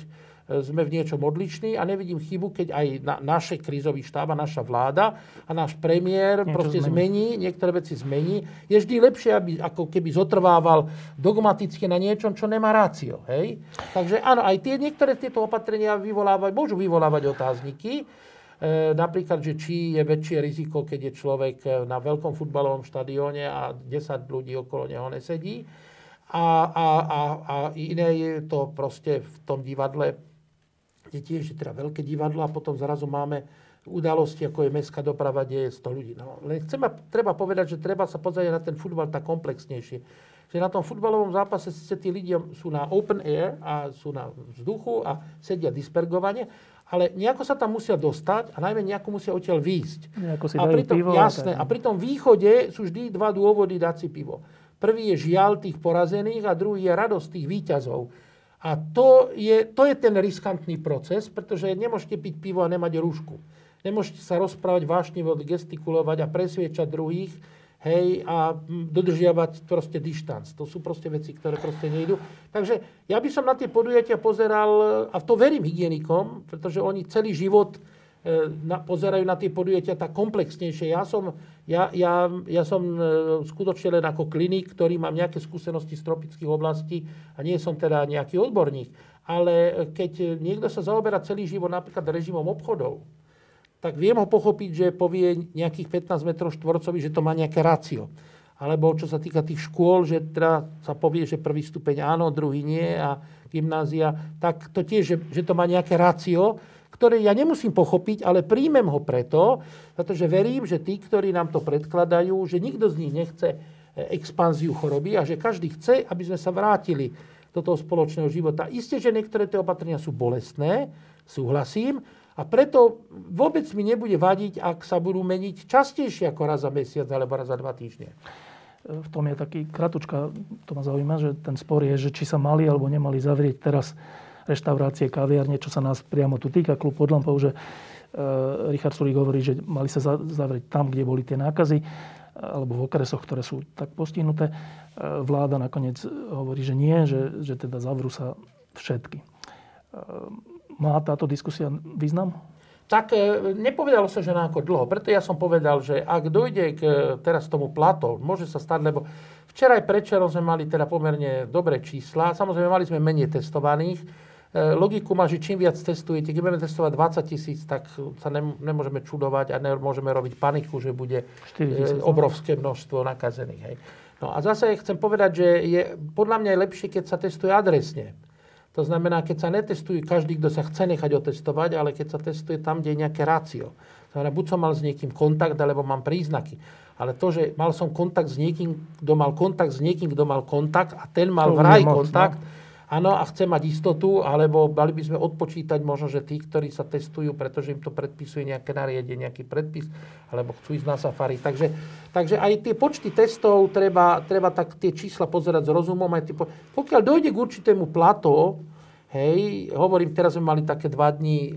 sme v niečom odlišní a nevidím chybu, keď aj na, naše krízový štáb a naša vláda a náš premiér Niečo proste zmení. zmení, niektoré veci zmení. Je vždy lepšie, aby ako keby zotrvával dogmaticky na niečom, čo nemá rácio. Hej? Takže áno, aj tie, niektoré tieto opatrenia vyvolávajú, môžu vyvolávať otázniky. E, napríklad, že či je väčšie riziko, keď je človek na veľkom futbalovom štadióne a 10 ľudí okolo neho nesedí. A, a, a, a iné je to proste v tom divadle, je tiež teda veľké divadlo a potom zrazu máme udalosti, ako je mestská doprava, kde je 100 ľudí. No, len chcem, treba povedať, že treba sa pozrieť na ten futbal tak komplexnejšie. Že na tom futbalovom zápase síce tí ľudia sú na open air a sú na vzduchu a sedia dispergovane, ale nejako sa tam musia dostať a najmä nejako musia odtiaľ výjsť. A dajú pri tom, pivo jasné, tak. a pri tom východe sú vždy dva dôvody dať si pivo. Prvý je žiaľ tých porazených a druhý je radosť tých výťazov. A to je, to je ten riskantný proces, pretože nemôžete piť pivo a nemať rúšku. Nemôžete sa rozprávať vášnivo, gestikulovať a presviečať druhých, hej, a dodržiavať proste dištanc. To sú proste veci, ktoré proste nejdu. Takže ja by som na tie podujatia pozeral, a v to verím hygienikom, pretože oni celý život na, pozerajú na tie podujatia tak komplexnejšie. Ja som, ja, ja, ja som e, skutočne len ako klinik, ktorý mám nejaké skúsenosti z tropických oblastí a nie som teda nejaký odborník. Ale keď niekto sa zaoberá celý život napríklad režimom obchodov, tak viem ho pochopiť, že povie nejakých 15 m štvorcových, že to má nejaké rácio. Alebo čo sa týka tých škôl, že teda sa povie, že prvý stupeň áno, druhý nie a gymnázia, tak to tiež, že, že to má nejaké rácio, ktoré ja nemusím pochopiť, ale príjmem ho preto, pretože verím, že tí, ktorí nám to predkladajú, že nikto z nich nechce e, expanziu choroby a že každý chce, aby sme sa vrátili do toho spoločného života. Isté, že niektoré tie opatrenia sú bolestné, súhlasím, a preto vôbec mi nebude vadiť, ak sa budú meniť častejšie ako raz za mesiac alebo raz za dva týždne. V tom je taký kratučka, to ma zaujíma, že ten spor je, že či sa mali alebo nemali zavrieť teraz reštaurácie, kaviarne, čo sa nás priamo tu týka, klub pod lampou, že e, Richard Sulík hovorí, že mali sa zavrieť tam, kde boli tie nákazy, alebo v okresoch, ktoré sú tak postihnuté. E, vláda nakoniec hovorí, že nie, že, že teda zavrú sa všetky. E, má táto diskusia význam? Tak nepovedalo sa, že na ako dlho. Preto ja som povedal, že ak dojde k teraz tomu plato, môže sa stať, lebo včera aj predčerom sme mali teda pomerne dobré čísla. Samozrejme, mali sme menej testovaných logiku má, že čím viac testujete, keď budeme testovať 20 tisíc, tak sa nemôžeme čudovať a nemôžeme robiť paniku, že bude 000, e, no. obrovské množstvo nakazených. Hej. No a zase chcem povedať, že je, podľa mňa je lepšie, keď sa testuje adresne. To znamená, keď sa netestuje každý, kto sa chce nechať otestovať, ale keď sa testuje tam, kde je nejaké rácio. To znamená, buď som mal s niekým kontakt, alebo mám príznaky. Ale to, že mal som kontakt s niekým, kto mal kontakt s niekým, kto mal kontakt a ten mal vraj kontakt, no áno a chce mať istotu, alebo mali by sme odpočítať možno, že tí, ktorí sa testujú, pretože im to predpisuje nejaké nariadenie, nejaký predpis, alebo chcú ísť na safari. Takže, takže aj tie počty testov treba, treba tak tie čísla pozerať s rozumom. Aj tie, pokiaľ dojde k určitému plato, Hej, hovorím, teraz sme mali také dva dní,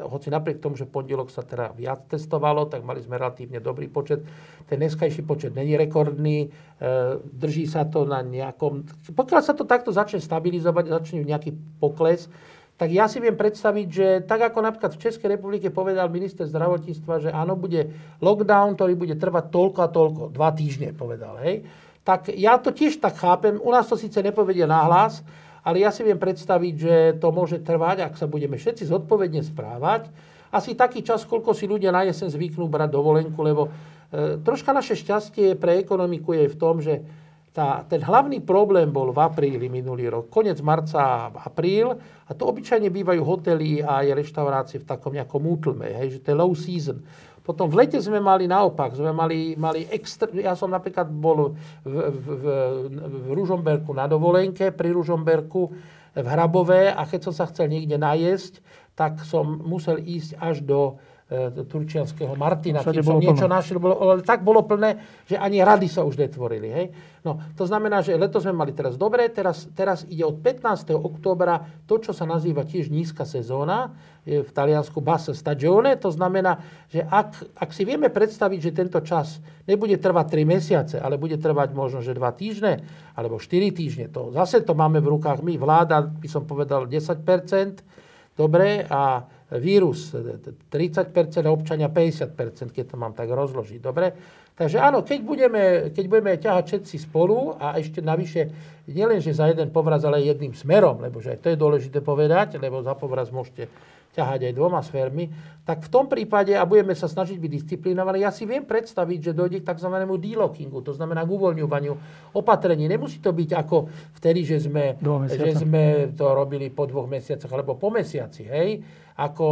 hoci napriek tomu, že pondelok sa teda viac testovalo, tak mali sme relatívne dobrý počet. Ten dneskajší počet není rekordný, e, drží sa to na nejakom... Pokiaľ sa to takto začne stabilizovať, začne nejaký pokles, tak ja si viem predstaviť, že tak ako napríklad v Českej republike povedal minister zdravotníctva, že áno, bude lockdown, ktorý bude trvať toľko a toľko, dva týždne povedal, hej. Tak ja to tiež tak chápem, u nás to síce nepovedia nahlas, ale ja si viem predstaviť, že to môže trvať, ak sa budeme všetci zodpovedne správať, asi taký čas, koľko si ľudia na jesen zvyknú brať dovolenku, lebo e, troška naše šťastie pre ekonomiku je v tom, že tá, ten hlavný problém bol v apríli minulý rok, konec marca a apríl, a to obyčajne bývajú hotely a aj reštaurácie v takom nejakom útlme, hej, že to je low season. Potom v lete sme mali naopak, sme mali, mali extra, ja som napríklad bol v, v, v, v Ružomberku na dovolenke, pri Ružomberku v Hrabové a keď som sa chcel niekde najesť, tak som musel ísť až do turčianského Martina, keď som niečo plné. našiel, bolo, ale tak bolo plné, že ani rady sa už netvorili. Hej? No, to znamená, že letos sme mali teraz dobre, teraz, teraz ide od 15. októbra to, čo sa nazýva tiež nízka sezóna, v Taliansku bassa stagione, to znamená, že ak, ak si vieme predstaviť, že tento čas nebude trvať 3 mesiace, ale bude trvať možno, že 2 týždne, alebo 4 týždne, to zase to máme v rukách my, vláda, by som povedal 10%, dobre, a vírus 30%, občania 50%, keď to mám tak rozložiť. Dobre? Takže áno, keď budeme, keď budeme ťahať všetci spolu a ešte navyše, nielen, že za jeden povraz, ale jedným smerom, lebo že aj to je dôležité povedať, lebo za povraz môžete ťahať aj dvoma sférmi, tak v tom prípade, a budeme sa snažiť byť disciplinovaní, ja si viem predstaviť, že dojde k tzv. delockingu, to znamená k uvoľňovaniu opatrení. Nemusí to byť ako vtedy, že sme, že sme to robili po dvoch mesiacoch alebo po mesiaci. Hej? Ako,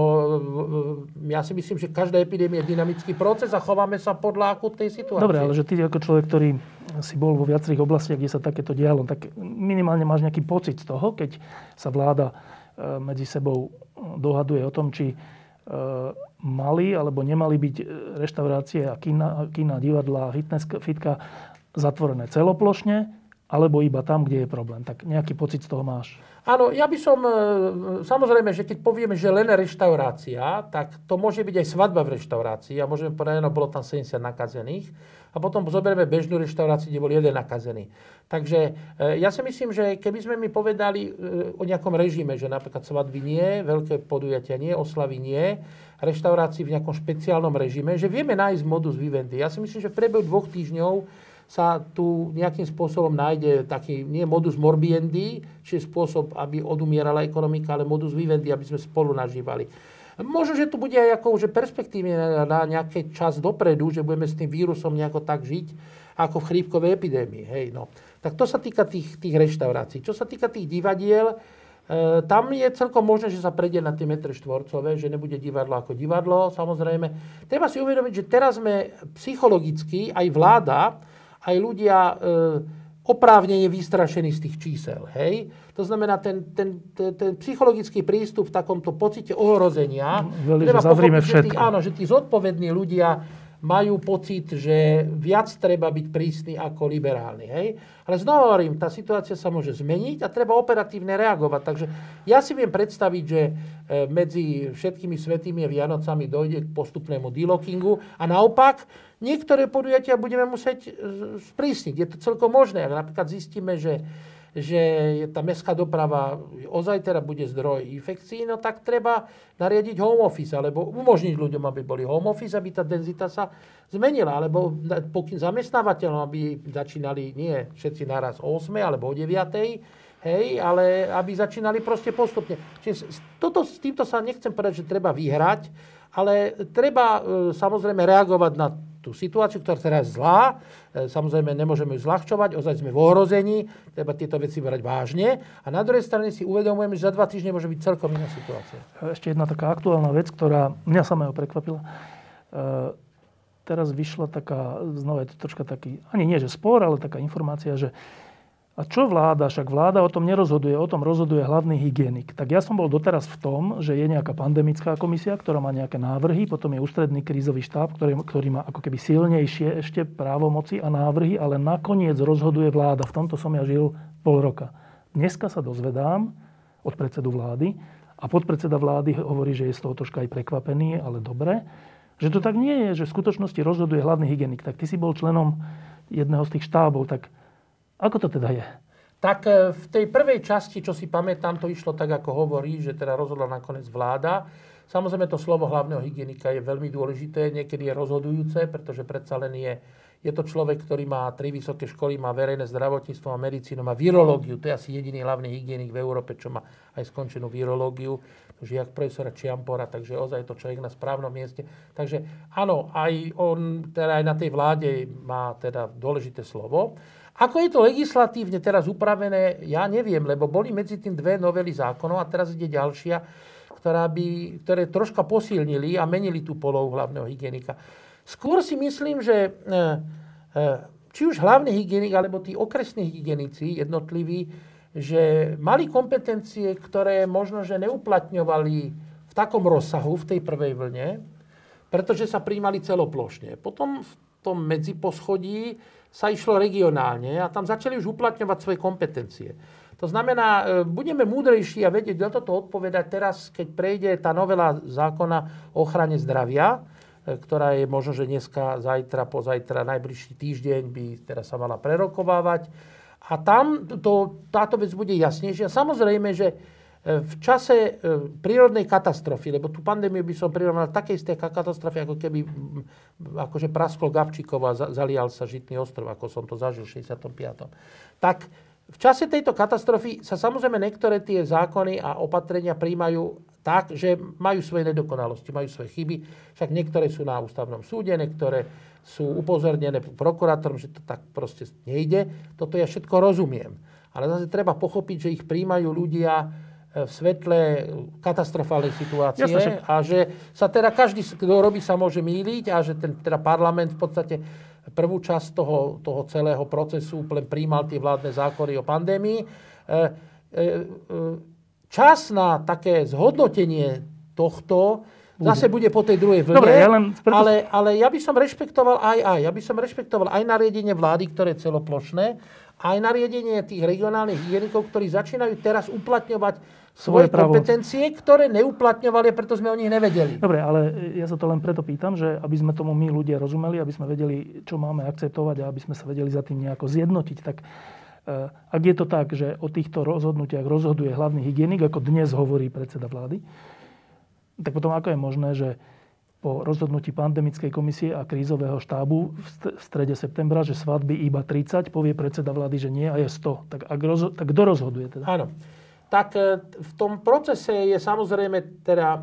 ja si myslím, že každá epidémia je dynamický proces a chováme sa podľa akutnej situácie. Dobre, ale že ty ako človek, ktorý si bol vo viacerých oblastiach, kde sa takéto dialo, tak minimálne máš nejaký pocit z toho, keď sa vláda e, medzi sebou dohaduje o tom, či e, mali alebo nemali byť reštaurácie a kina, kina divadla, fitness, fitka zatvorené celoplošne, alebo iba tam, kde je problém. Tak nejaký pocit z toho máš? Áno, ja by som, e, samozrejme, že keď povieme, že len reštaurácia, tak to môže byť aj svadba v reštaurácii a môžeme povedať, no bolo tam 70 nakazených a potom zoberieme bežnú reštauráciu, kde bol jeden nakazený. Takže e, ja si myslím, že keby sme mi povedali e, o nejakom režime, že napríklad svadby nie, veľké podujatia nie, oslavy nie, reštaurácii v nejakom špeciálnom režime, že vieme nájsť modus vivendi. Ja si myslím, že v priebehu dvoch týždňov sa tu nejakým spôsobom nájde taký, nie modus morbiendi, čiže spôsob, aby odumierala ekonomika, ale modus vivendi, aby sme spolu nažívali. Možno, že tu bude aj ako, že perspektívne na nejaký čas dopredu, že budeme s tým vírusom nejako tak žiť, ako v chrípkovej epidémii. Hej, no. Tak to sa týka tých, tých reštaurácií. Čo sa týka tých divadiel, tam je celkom možné, že sa prejde na tie metre štvorcové, že nebude divadlo ako divadlo, samozrejme. Treba si uvedomiť, že teraz sme psychologicky, aj vláda, aj ľudia e, oprávnene vystrašení z tých čísel. Hej? To znamená, ten, ten, ten, ten psychologický prístup v takomto pocite ohrozenia... Veľmi, že zavrime všetko. Že tí, áno, že tí zodpovední ľudia majú pocit, že viac treba byť prísny ako liberálny. Hej? Ale znova hovorím, tá situácia sa môže zmeniť a treba operatívne reagovať. Takže ja si viem predstaviť, že e, medzi všetkými svetými Vianocami dojde k postupnému delockingu a naopak niektoré podujatia budeme musieť e, sprísniť. Je to celkom možné. Ak napríklad zistíme, že že tá mestská doprava ozaj teda bude zdroj infekcií, no tak treba nariadiť home office, alebo umožniť ľuďom, aby boli home office, aby tá denzita sa zmenila, alebo pokým zamestnávateľom, aby začínali nie všetci naraz o 8 alebo o 9, hej, ale aby začínali proste postupne. Čiže toto, s týmto sa nechcem povedať, že treba vyhrať, ale treba e, samozrejme reagovať na tú situáciu, ktorá teraz je zlá. E, samozrejme, nemôžeme ju zľahčovať, ozaj sme v ohrození, treba tieto veci brať vážne. A na druhej strane si uvedomujeme, že za dva týždne môže byť celkom iná situácia. Ešte jedna taká aktuálna vec, ktorá mňa samého prekvapila. E, teraz vyšla taká, znova je to troška taký, ani nie že spor, ale taká informácia, že a čo vláda? Však vláda o tom nerozhoduje, o tom rozhoduje hlavný hygienik. Tak ja som bol doteraz v tom, že je nejaká pandemická komisia, ktorá má nejaké návrhy, potom je ústredný krízový štáb, ktorý, ktorý má ako keby silnejšie ešte právomoci a návrhy, ale nakoniec rozhoduje vláda. V tomto som ja žil pol roka. Dneska sa dozvedám od predsedu vlády a podpredseda vlády hovorí, že je z toho troška aj prekvapený, ale dobre, že to tak nie je, že v skutočnosti rozhoduje hlavný hygienik. Tak ty si bol členom jedného z tých štábov, tak ako to teda je? Tak e, v tej prvej časti, čo si pamätám, to išlo tak, ako hovorí, že teda rozhodla nakoniec vláda. Samozrejme, to slovo hlavného hygienika je veľmi dôležité, niekedy je rozhodujúce, pretože predsa len je, je to človek, ktorý má tri vysoké školy, má verejné zdravotníctvo, má medicínu, má virológiu. To je asi jediný hlavný hygienik v Európe, čo má aj skončenú virológiu. Jak profesora Čiampora, takže ozaj je to človek na správnom mieste. Takže áno, aj on teda aj na tej vláde má teda dôležité slovo. Ako je to legislatívne teraz upravené, ja neviem, lebo boli medzi tým dve novely zákonov a teraz ide ďalšia, ktorá by, ktoré troška posilnili a menili tú polohu hlavného hygienika. Skôr si myslím, že e, e, či už hlavný hygienik, alebo tí okresní hygienici jednotliví, že mali kompetencie, ktoré možno, že neuplatňovali v takom rozsahu v tej prvej vlne, pretože sa príjmali celoplošne. Potom v tom medziposchodí sa išlo regionálne a tam začali už uplatňovať svoje kompetencie. To znamená, e, budeme múdrejší a vedieť na toto odpovedať teraz, keď prejde tá novela zákona o ochrane zdravia, e, ktorá je možno, že dneska, zajtra, pozajtra, najbližší týždeň by teraz sa mala prerokovávať. A tam to, táto vec bude jasnejšia. Samozrejme, že v čase e, prírodnej katastrofy, lebo tú pandémiu by som prirovnal také isté katastrofy, ako keby akože prasklo Gabčíkov a zalial sa Žitný ostrov, ako som to zažil v 65. Tak v čase tejto katastrofy sa samozrejme niektoré tie zákony a opatrenia príjmajú tak, že majú svoje nedokonalosti, majú svoje chyby. Však niektoré sú na ústavnom súde, niektoré sú upozornené prokurátorom, že to tak proste nejde. Toto ja všetko rozumiem. Ale zase treba pochopiť, že ich príjmajú ľudia, v svetle katastrofálnej situácie Jasne, a že sa teda každý, kto robí, sa môže míliť a že ten teda parlament v podstate prvú časť toho, toho celého procesu len príjmal tie vládne zákony o pandémii. E, e, e, čas na také zhodnotenie tohto zase bude po tej druhej vlne, Dobre, ja len preto... ale, ale ja by som rešpektoval aj aj, ja by som rešpektoval aj nariadenie vlády, ktoré je celoplošné, aj nariadenie tých regionálnych hygienikov, ktorí začínajú teraz uplatňovať svoje, svoje kompetencie, ktoré neuplatňovali, preto sme o nich nevedeli. Dobre, ale ja sa to len preto pýtam, že aby sme tomu my ľudia rozumeli, aby sme vedeli, čo máme akceptovať a aby sme sa vedeli za tým nejako zjednotiť, tak eh, ak je to tak, že o týchto rozhodnutiach rozhoduje hlavný hygienik, ako dnes hovorí predseda vlády, tak potom ako je možné, že po rozhodnutí pandemickej komisie a krízového štábu v strede septembra, že svadby iba 30, povie predseda vlády, že nie a je 100. Tak, ak rozho- tak kto rozhoduje teda? Áno tak e, v tom procese je samozrejme, teda, e,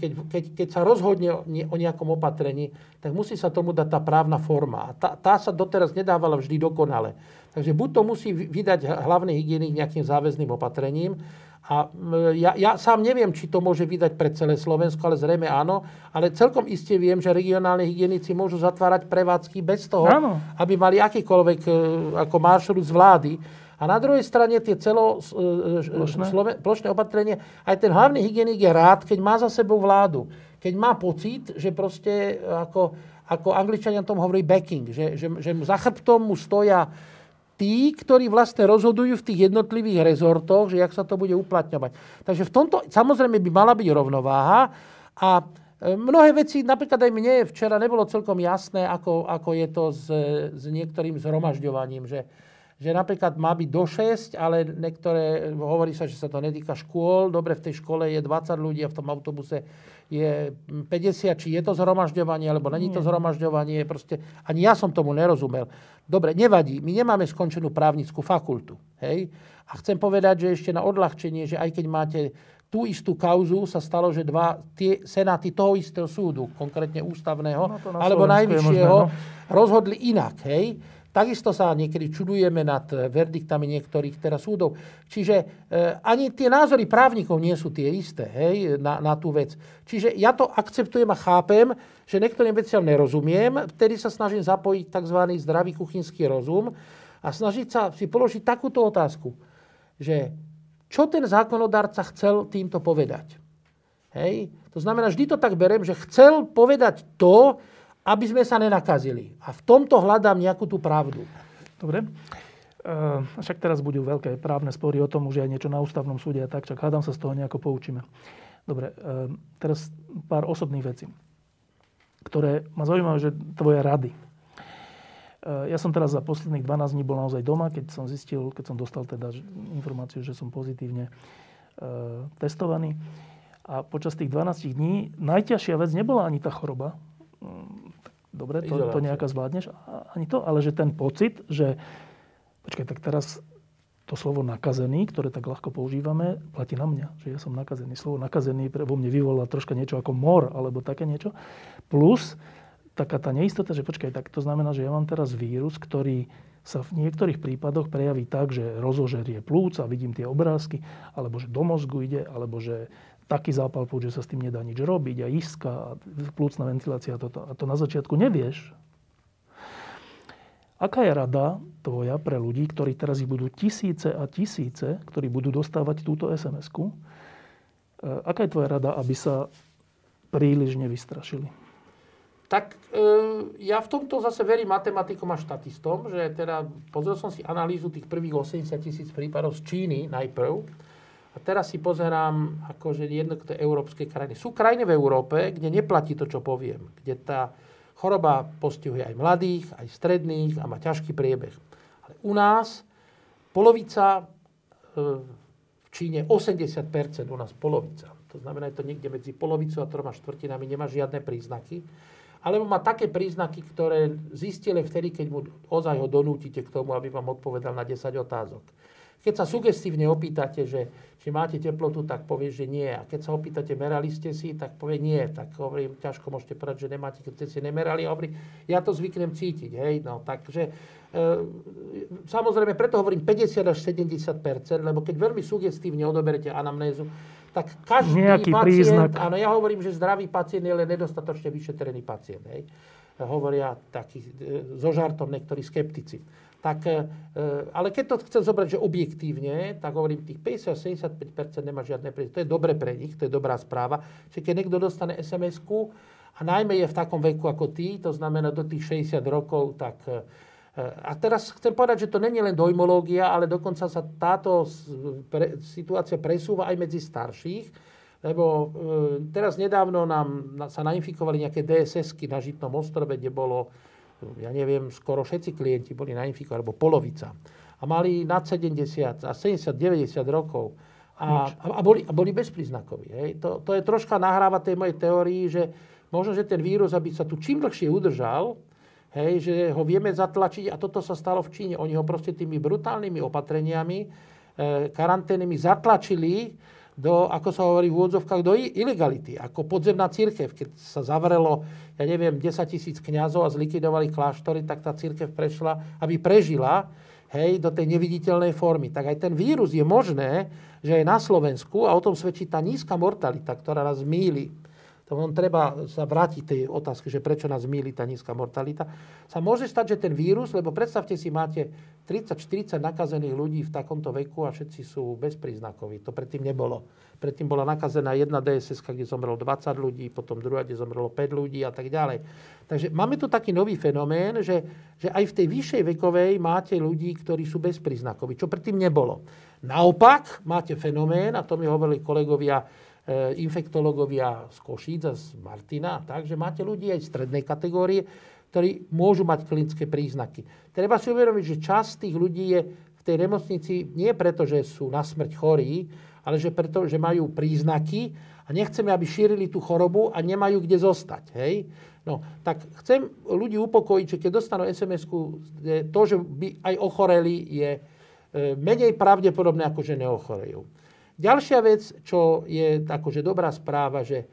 keď, keď, keď sa rozhodne o nejakom opatrení, tak musí sa tomu dať tá právna forma. A tá, tá sa doteraz nedávala vždy dokonale. Takže buď to musí vydať hlavný hygienik nejakým záväzným opatrením, A ja, ja sám neviem, či to môže vydať pre celé Slovensko, ale zrejme áno. Ale celkom iste viem, že regionálne hygienici môžu zatvárať prevádzky bez toho, áno. aby mali akýkoľvek e, ako maršrut z vlády. A na druhej strane tie celo e, e, plošné, plošné opatrenie, aj ten hlavný hygienik je rád, keď má za sebou vládu. Keď má pocit, že proste, ako, ako angličania tom hovorí backing, že, že, že za chrbtom mu stoja tí, ktorí vlastne rozhodujú v tých jednotlivých rezortoch, že jak sa to bude uplatňovať. Takže v tomto samozrejme by mala byť rovnováha a e, mnohé veci, napríklad aj mne včera nebolo celkom jasné, ako, ako je to s, s niektorým zhromažďovaním, že, že napríklad má byť do 6, ale niektoré, hovorí sa, že sa to netýka škôl, dobre, v tej škole je 20 ľudí a v tom autobuse je 50, či je to zhromažďovanie, alebo není to zhromažďovanie, proste ani ja som tomu nerozumel. Dobre, nevadí, my nemáme skončenú právnickú fakultu. Hej? A chcem povedať, že ešte na odľahčenie, že aj keď máte tú istú kauzu, sa stalo, že dva tie senáty toho istého súdu, konkrétne ústavného, no na alebo najvyššieho, možné, no? rozhodli inak. Hej? Takisto sa niekedy čudujeme nad verdiktami niektorých teraz súdov. Čiže e, ani tie názory právnikov nie sú tie isté hej, na, na tú vec. Čiže ja to akceptujem a chápem, že niektorým veciam nerozumiem, vtedy sa snažím zapojiť tzv. zdravý kuchynský rozum a snažiť sa si položiť takúto otázku, že čo ten zákonodárca chcel týmto povedať. Hej? To znamená, vždy to tak berem, že chcel povedať to, aby sme sa nenakazili. A v tomto hľadám nejakú tú pravdu. Dobre. Uh, však teraz budú veľké právne spory o tom, že aj niečo na ústavnom súde a tak, čak hádam sa z toho nejako poučíme. Dobre, uh, teraz pár osobných vecí, ktoré ma zaujímajú, že tvoje rady. Uh, ja som teraz za posledných 12 dní bol naozaj doma, keď som zistil, keď som dostal teda informáciu, že som pozitívne testovaný. A počas tých 12 dní najťažšia vec nebola ani tá choroba, dobre, to, to nejaká zvládneš, ani to, ale že ten pocit, že počkaj, tak teraz to slovo nakazený, ktoré tak ľahko používame, platí na mňa, že ja som nakazený. Slovo nakazený vo mne vyvolá troška niečo ako mor, alebo také niečo. Plus taká tá neistota, že počkaj, tak to znamená, že ja mám teraz vírus, ktorý sa v niektorých prípadoch prejaví tak, že rozožerie plúc a vidím tie obrázky, alebo že do mozgu ide, alebo že taký zápal plúc, že sa s tým nedá nič robiť a iska a plúcna ventilácia a toto. A to na začiatku nevieš. Aká je rada tvoja pre ľudí, ktorí teraz ich budú tisíce a tisíce, ktorí budú dostávať túto SMS-ku? E, aká je tvoja rada, aby sa príliš nevystrašili? Tak e, ja v tomto zase verím matematikom a štatistom, že teda pozrel som si analýzu tých prvých 80 tisíc prípadov z Číny najprv a teraz si pozerám akože jednotlivé európske krajiny. Sú krajiny v Európe, kde neplatí to, čo poviem. Kde tá choroba postihuje aj mladých, aj stredných a má ťažký priebeh. Ale u nás polovica, e, v Číne 80%, u nás polovica. To znamená, je to niekde medzi polovicou a troma štvrtinami, nemá žiadne príznaky. Alebo má také príznaky, ktoré zistili vtedy, keď mu ozaj ho donútite k tomu, aby vám odpovedal na 10 otázok. Keď sa sugestívne opýtate, že či máte teplotu, tak povie, že nie. A keď sa opýtate, merali ste si, tak povie nie. Tak hovorím, ťažko môžete povedať, že nemáte, keď ste si nemerali. Hovorím, ja to zvyknem cítiť. Hej? No, takže e, samozrejme, preto hovorím 50 až 70% lebo keď veľmi sugestívne odoberete anamnézu, tak každý Nejaký pacient, príznak. áno, ja hovorím, že zdravý pacient je len nedostatočne vyšetrený pacient. Hej? Hovoria taký, e, so žartom niektorí skeptici tak, e, ale keď to chcem zobrať, že objektívne, tak hovorím, tých 50-75% nemá žiadne príležitosti. To je dobre pre nich, to je dobrá správa. Čiže keď niekto dostane SMS-ku a najmä je v takom veku ako ty, to znamená do tých 60 rokov, tak... E, a teraz chcem povedať, že to není len dojmológia, ale dokonca sa táto situácia presúva aj medzi starších, lebo e, teraz nedávno nám sa nainfikovali nejaké DSS-ky na Žitnom ostrove, kde bolo ja neviem, skoro všetci klienti boli nainfikovaní, alebo polovica. A mali nad 70 a 70, 90 rokov. A, a, boli, a boli bezpríznakoví. Hej. To, to je troška nahráva tej mojej teórii, že možno, že ten vírus, aby sa tu čím dlhšie udržal, hej, že ho vieme zatlačiť a toto sa stalo v Číne. Oni ho proste tými brutálnymi opatreniami, e, karanténnymi zatlačili do, ako sa hovorí v úvodzovkách, do ilegality. Ako podzemná církev, keď sa zavrelo, ja neviem, 10 tisíc kniazov a zlikvidovali kláštory, tak tá církev prešla, aby prežila, hej, do tej neviditeľnej formy. Tak aj ten vírus je možné, že je na Slovensku, a o tom svedčí tá nízka mortalita, ktorá nás míli, on treba sa vrátiť tej otázke, že prečo nás míli tá nízka mortalita. Sa môže stať, že ten vírus, lebo predstavte si, máte 30-40 nakazených ľudí v takomto veku a všetci sú bezpríznakoví. To predtým nebolo. Predtým bola nakazená jedna DSS, kde zomrelo 20 ľudí, potom druhá, kde zomrelo 5 ľudí a tak ďalej. Takže máme tu taký nový fenomén, že, že aj v tej vyššej vekovej máte ľudí, ktorí sú bezpríznakoví, čo predtým nebolo. Naopak máte fenomén, a to mi hovorili kolegovia infektológovia z Košíc a z Martina, takže máte ľudí aj strednej kategórie, ktorí môžu mať klinické príznaky. Treba si uvedomiť, že časť tých ľudí je v tej nemocnici nie preto, že sú na smrť chorí, ale že preto, že majú príznaky a nechceme, aby šírili tú chorobu a nemajú kde zostať. Hej? No, tak chcem ľudí upokojiť, že keď dostanú SMS-ku, to, že by aj ochoreli, je e, menej pravdepodobné, ako že neochorejú. Ďalšia vec, čo je akože dobrá správa, že e,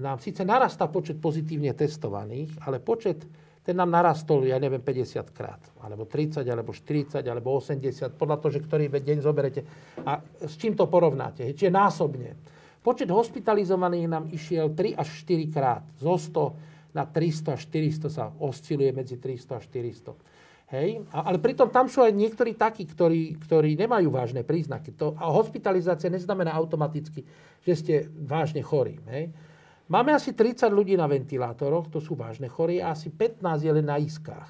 nám síce narastá počet pozitívne testovaných, ale počet, ten nám narastol, ja neviem, 50 krát, alebo 30, alebo 40, alebo 80, podľa toho, že ktorý deň zoberete. A s čím to porovnáte? Čiže násobne. Počet hospitalizovaných nám išiel 3 až 4 krát. Zo 100 na 300 až 400 sa osciluje medzi 300 a 400. Hej? Ale pritom tam sú aj niektorí takí, ktorí, ktorí nemajú vážne príznaky. To, a hospitalizácia neznamená automaticky, že ste vážne chorí. Hej? Máme asi 30 ľudí na ventilátoroch, to sú vážne chorí, a asi 15 je len na iskách.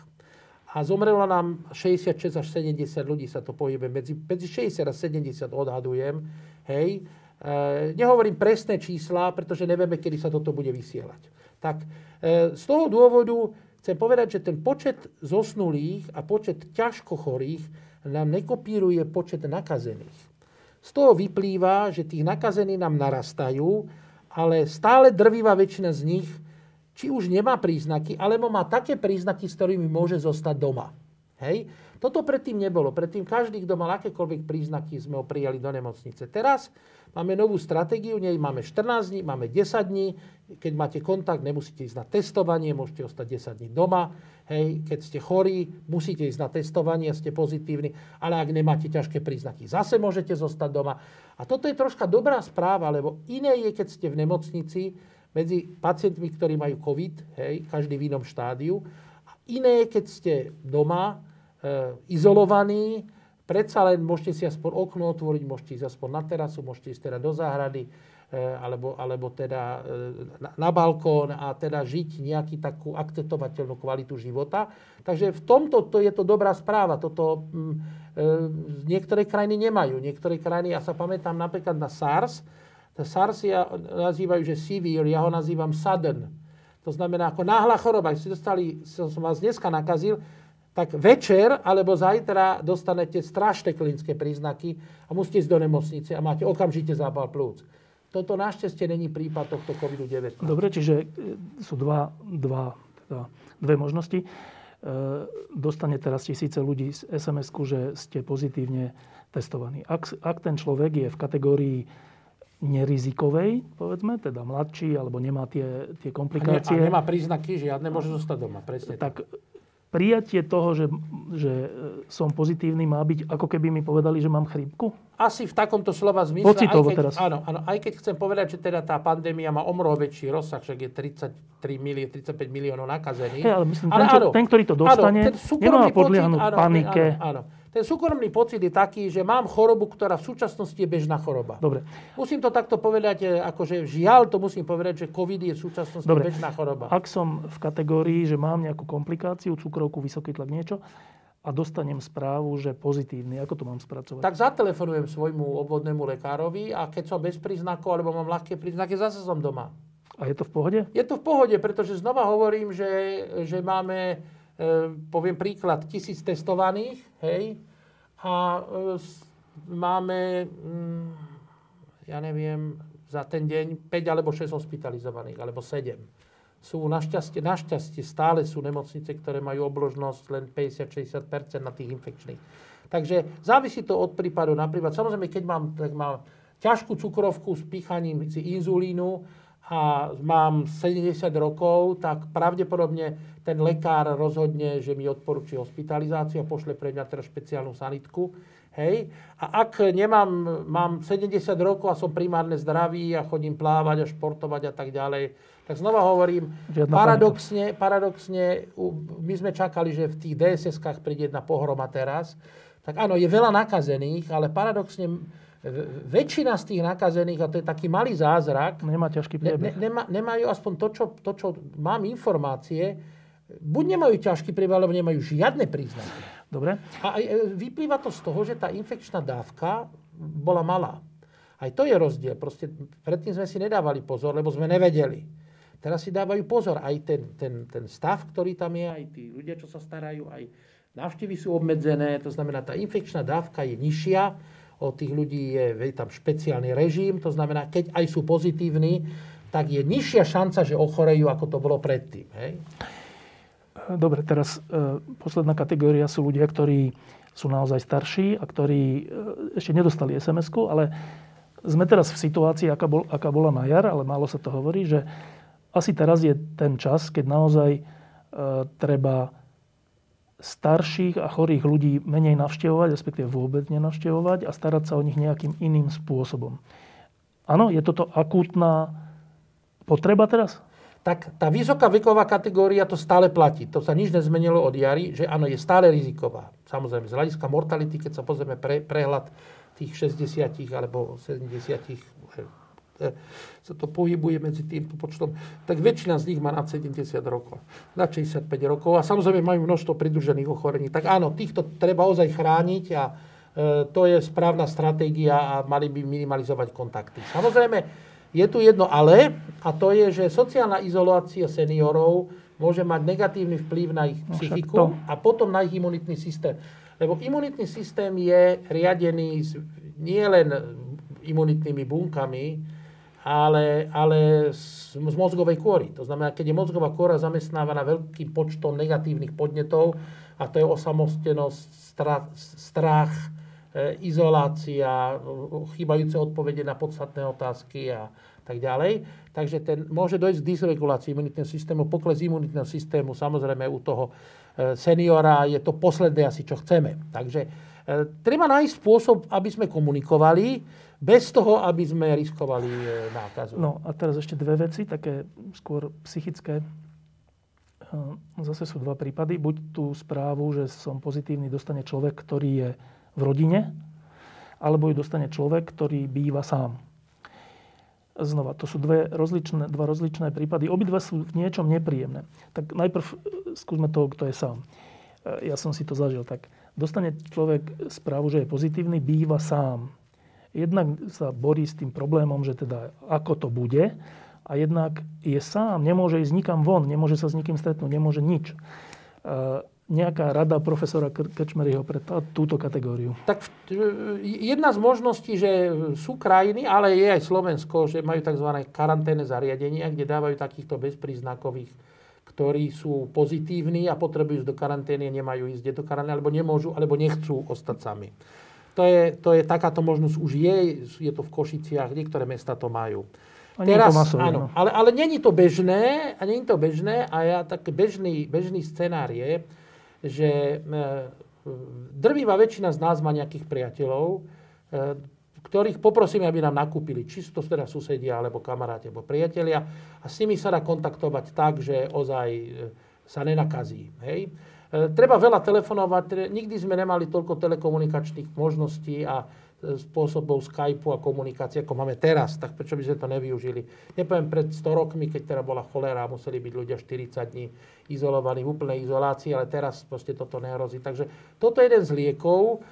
A zomrelo nám 66 až 70 ľudí, sa to pohybuje. Medzi, medzi 60 a 70 odhadujem. Hej? E, nehovorím presné čísla, pretože nevieme, kedy sa toto bude vysielať. Tak e, z toho dôvodu Chcem povedať, že ten počet zosnulých a počet ťažko chorých nám nekopíruje počet nakazených. Z toho vyplýva, že tých nakazených nám narastajú, ale stále drvivá väčšina z nich či už nemá príznaky, alebo má také príznaky, s ktorými môže zostať doma. Hej? Toto predtým nebolo. Predtým každý, kto mal akékoľvek príznaky, sme ho prijali do nemocnice. Teraz máme novú stratégiu, nej máme 14 dní, máme 10 dní. Keď máte kontakt, nemusíte ísť na testovanie, môžete ostať 10 dní doma. Hej, keď ste chorí, musíte ísť na testovanie, ste pozitívni, ale ak nemáte ťažké príznaky, zase môžete zostať doma. A toto je troška dobrá správa, lebo iné je, keď ste v nemocnici medzi pacientmi, ktorí majú COVID, hej, každý v inom štádiu, a iné je, keď ste doma, izolovaní, predsa len môžete si aspoň okno otvoriť, môžete ísť aspoň na terasu, môžete ísť teda do záhrady, e, alebo, alebo teda e, na, na balkón a teda žiť nejaký takú akceptovateľnú kvalitu života. Takže v tomto to je to dobrá správa. Toto m, e, niektoré krajiny nemajú. Niektoré krajiny, ja sa pamätám napríklad na SARS, SARS ja nazývajú, že severe, ja ho nazývam sudden. To znamená ako náhla choroba. Si dostali, som vás dneska nakazil, tak večer alebo zajtra dostanete strašné klinické príznaky a musíte ísť do nemocnice a máte okamžite zápal plúc. Toto našťastie není prípad tohto COVID-19. Dobre, čiže e, sú dva, dva, teda dve možnosti. E, dostane teraz tisíce ľudí z sms že ste pozitívne testovaní. Ak, ak ten človek je v kategórii nerizikovej, povedzme, teda mladší, alebo nemá tie, tie komplikácie. A, ne, a nemá príznaky žiadne, môže zostať doma. Presne tak. tak prijatie toho, že, že e, som pozitívny, má byť ako keby mi povedali, že mám chrípku? Asi v takomto slova zmysle. Pocitovo aj keď, teraz. Áno, áno, aj keď chcem povedať, že teda tá pandémia má omroho väčší rozsah, však je 33 milió, 35 miliónov nakazených. Hey, ale myslím, ale ten, čo, áno, ten, ktorý to dostane, áno, nemá podliahnuť panike. Áno, áno. Ten súkromný pocit je taký, že mám chorobu, ktorá v súčasnosti je bežná choroba. Dobre. Musím to takto povedať, akože žiaľ to musím povedať, že COVID je v súčasnosti Dobre. bežná choroba. Ak som v kategórii, že mám nejakú komplikáciu, cukrovku, vysoký tlak, niečo, a dostanem správu, že pozitívny. Ako to mám spracovať? Tak zatelefonujem svojmu obvodnému lekárovi a keď som bez príznakov alebo mám ľahké príznaky, zase som doma. A je to v pohode? Je to v pohode, pretože znova hovorím, že, že máme poviem príklad, tisíc testovaných, hej, a e, máme, mm, ja neviem, za ten deň 5 alebo 6 hospitalizovaných, alebo 7. Sú našťastie, našťastie stále sú nemocnice, ktoré majú obložnosť len 50-60% na tých infekčných. Takže závisí to od prípadu na prípad. Samozrejme, keď mám, tak mám ťažkú cukrovku s pýchaním inzulínu, a mám 70 rokov, tak pravdepodobne ten lekár rozhodne, že mi odporúči hospitalizáciu a pošle pre mňa teraz špeciálnu sanitku. Hej. A ak nemám, mám 70 rokov a som primárne zdravý a chodím plávať a športovať a tak ďalej, tak znova hovorím, paradoxne, paradoxne, my sme čakali, že v tých DSS-kách príde jedna pohroma teraz. Tak áno, je veľa nakazených, ale paradoxne väčšina z tých nakazených, a to je taký malý zázrak, nemá ťažký priebeh. Ne, nema, nemajú aspoň to čo, to, čo mám informácie, buď nemajú ťažký priebeh, alebo nemajú žiadne príznaky. Dobre. A e, vyplýva to z toho, že tá infekčná dávka bola malá. Aj to je rozdiel. Proste predtým sme si nedávali pozor, lebo sme nevedeli. Teraz si dávajú pozor. Aj ten, ten, ten stav, ktorý tam je, aj tí ľudia, čo sa starajú, aj návštevy sú obmedzené. To znamená, tá infekčná dávka je nižšia od tých ľudí je, je tam špeciálny režim, to znamená, keď aj sú pozitívni, tak je nižšia šanca, že ochorejú, ako to bolo predtým. Hej? Dobre, teraz e, posledná kategória sú ľudia, ktorí sú naozaj starší a ktorí e, ešte nedostali sms ale sme teraz v situácii, aká, bol, aká bola na jar, ale málo sa to hovorí, že asi teraz je ten čas, keď naozaj e, treba starších a chorých ľudí menej navštevovať, respektíve vôbec nenavštevovať a starať sa o nich nejakým iným spôsobom. Áno, je toto akútna potreba teraz? Tak tá vysoká veková kategória to stále platí. To sa nič nezmenilo od jary, že áno, je stále riziková. Samozrejme, z hľadiska mortality, keď sa pozrieme pre, prehľad tých 60 alebo 70 sa to pohybuje medzi týmto počtom, tak väčšina z nich má nad 70 rokov, nad 65 rokov a samozrejme majú množstvo pridružených ochorení. Tak áno, týchto treba ozaj chrániť a e, to je správna stratégia a mali by minimalizovať kontakty. Samozrejme, je tu jedno ale, a to je, že sociálna izolácia seniorov môže mať negatívny vplyv na ich no, psychiku a potom na ich imunitný systém. Lebo imunitný systém je riadený nie len imunitnými bunkami, ale, ale z, z mozgovej kôry. To znamená, keď je mozgová kôra zamestnávaná veľkým počtom negatívnych podnetov, a to je osamostenosť, strach, strach e, izolácia, chýbajúce odpovede na podstatné otázky a tak ďalej. Takže ten, môže dojsť k dysregulácii imunitného systému, pokles imunitného systému, samozrejme u toho e, seniora je to posledné asi, čo chceme. Takže e, treba nájsť spôsob, aby sme komunikovali, bez toho, aby sme riskovali e, nákazu. No a teraz ešte dve veci, také skôr psychické. E, zase sú dva prípady. Buď tú správu, že som pozitívny, dostane človek, ktorý je v rodine, alebo ju dostane človek, ktorý býva sám. Znova, to sú dve rozličné, dva rozličné prípady. Obidva sú v niečom nepríjemné. Tak najprv e, skúsme toho, kto je sám. Ja som si to zažil. Tak dostane človek správu, že je pozitívny, býva sám jednak sa borí s tým problémom, že teda ako to bude a jednak je sám, nemôže ísť nikam von, nemôže sa s nikým stretnúť, nemôže nič. E, nejaká rada profesora Krčmeryho pre túto kategóriu? Tak jedna z možností, že sú krajiny, ale je aj Slovensko, že majú tzv. karanténne zariadenia, kde dávajú takýchto bezpríznakových ktorí sú pozitívni a potrebujú ísť do karantény nemajú ísť do karantény, alebo nemôžu, alebo nechcú ostať sami. To je, to je, takáto možnosť už je, je to v Košiciach, niektoré mesta to majú. A Teraz, to masové, áno, no. ale, ale není to bežné, a není to bežné a ja tak bežný, bežný scenár je, že e, drvivá väčšina z nás má nejakých priateľov, e, ktorých poprosíme, aby nám nakúpili, či sú to teda susedia, alebo kamaráti, alebo priatelia a s nimi sa dá kontaktovať tak, že ozaj e, sa nenakazí. Hej? E, treba veľa telefonovať, nikdy sme nemali toľko telekomunikačných možností a e, spôsobov Skypeu a komunikácie, ako máme teraz, tak prečo by sme to nevyužili? Nepoviem pred 100 rokmi, keď teda bola cholera, museli byť ľudia 40 dní izolovaní v úplnej izolácii, ale teraz proste toto nehrozí. Takže toto je jeden z liekov,